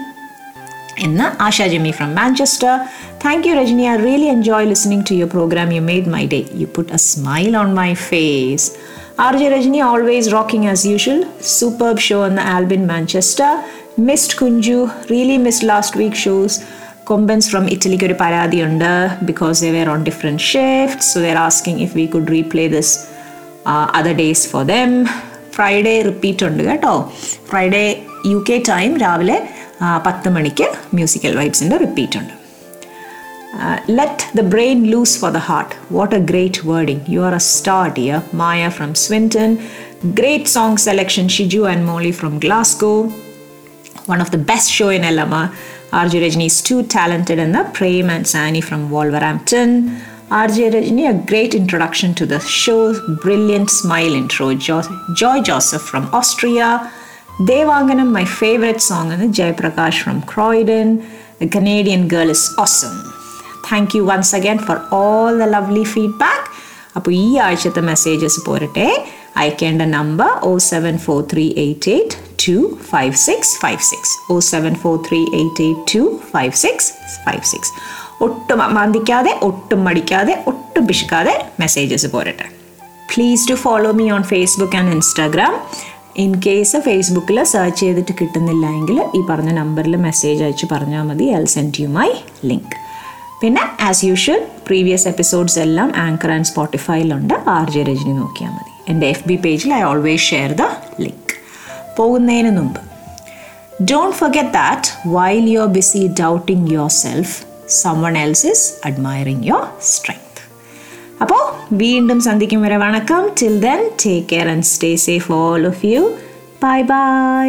എന്ന് Asha Jami from Manchester thank you Rajani I really enjoy listening to your programme you made my day you put a smile R J Rajani always rocking as usual superb show എന്ന Albin Manchester missed Kunchu really missed last week shows Kombans from ഇറ്റലിക്ക് ഒരു പരാതിയുണ്ട് because they were on different shift so they're asking if we could replay this other days for them Friday repeat ഉണ്ട് കേട്ടോ. ഫ്രൈഡേ യു കെ ടൈം രാവിലെ ആ, പത്ത് മണിക്ക് മ്യൂസിക്കൽ വൈബ്സിന്റെ റിപ്പീറ്റ് ഉണ്ട്. Uh, let the brain loose for the heart. What a great wording. You are a star, dear. Maya from Swinton. Great song selection, Shiju and Molly from Glasgow. One of the best show in Elama. RJ Rajni is too talented, and the Prem and Sani from Wolverhampton. RJ Rajni, a great introduction to the show. Brilliant smile intro. Jo- Joy Joseph from Austria. Devanganam, my favorite song, and Jay Prakash from Croydon. The Canadian girl is awesome. Thank you once again for all the lovely feedback അപ്പോൾ ഈ ആഴ്ചത്തെ മെസ്സേജസ് പോരട്ടെ. അയക്കേണ്ട number o seven four three eight eight two five six five six o seven four three eight eight two five six five six ഒട്ടും മന്ദിക്കാതെ ഒട്ടും മടിക്കാതെ ഒട്ടും പിശുക്കാതെ മെസ്സേജസ് പോരട്ടെ. Please to follow me on Facebook and Instagram in case ഫേസ്ബുക്കിൽ സെർച്ച് ചെയ്തിട്ട് കിട്ടുന്നില്ല എങ്കിൽ ഈ പറഞ്ഞ നമ്പറിൽ മെസ്സേജ് അയച്ച് പറഞ്ഞാൽ മതി. I send you my link പിന്നെ ആസ് യൂഷ്വൽ പ്രീവിയസ് എപ്പിസോഡ്സ് എല്ലാം ആങ്കർ ആൻഡ് സ്പോട്ടിഫൈയിലുണ്ട് ആർ ജെ രജനി നോക്കിയാൽ മതി. എന്റെ എഫ് ബി പേജിൽ I always share the link പോകുന്നതിന് മുമ്പ് don't forget that while you are busy doubting yourself someone else is admiring your strength അപ്പോൾ വീണ്ടും സന്ധിക്കും വരെ വണക്കം. Till then take care and stay safe all of you bye bye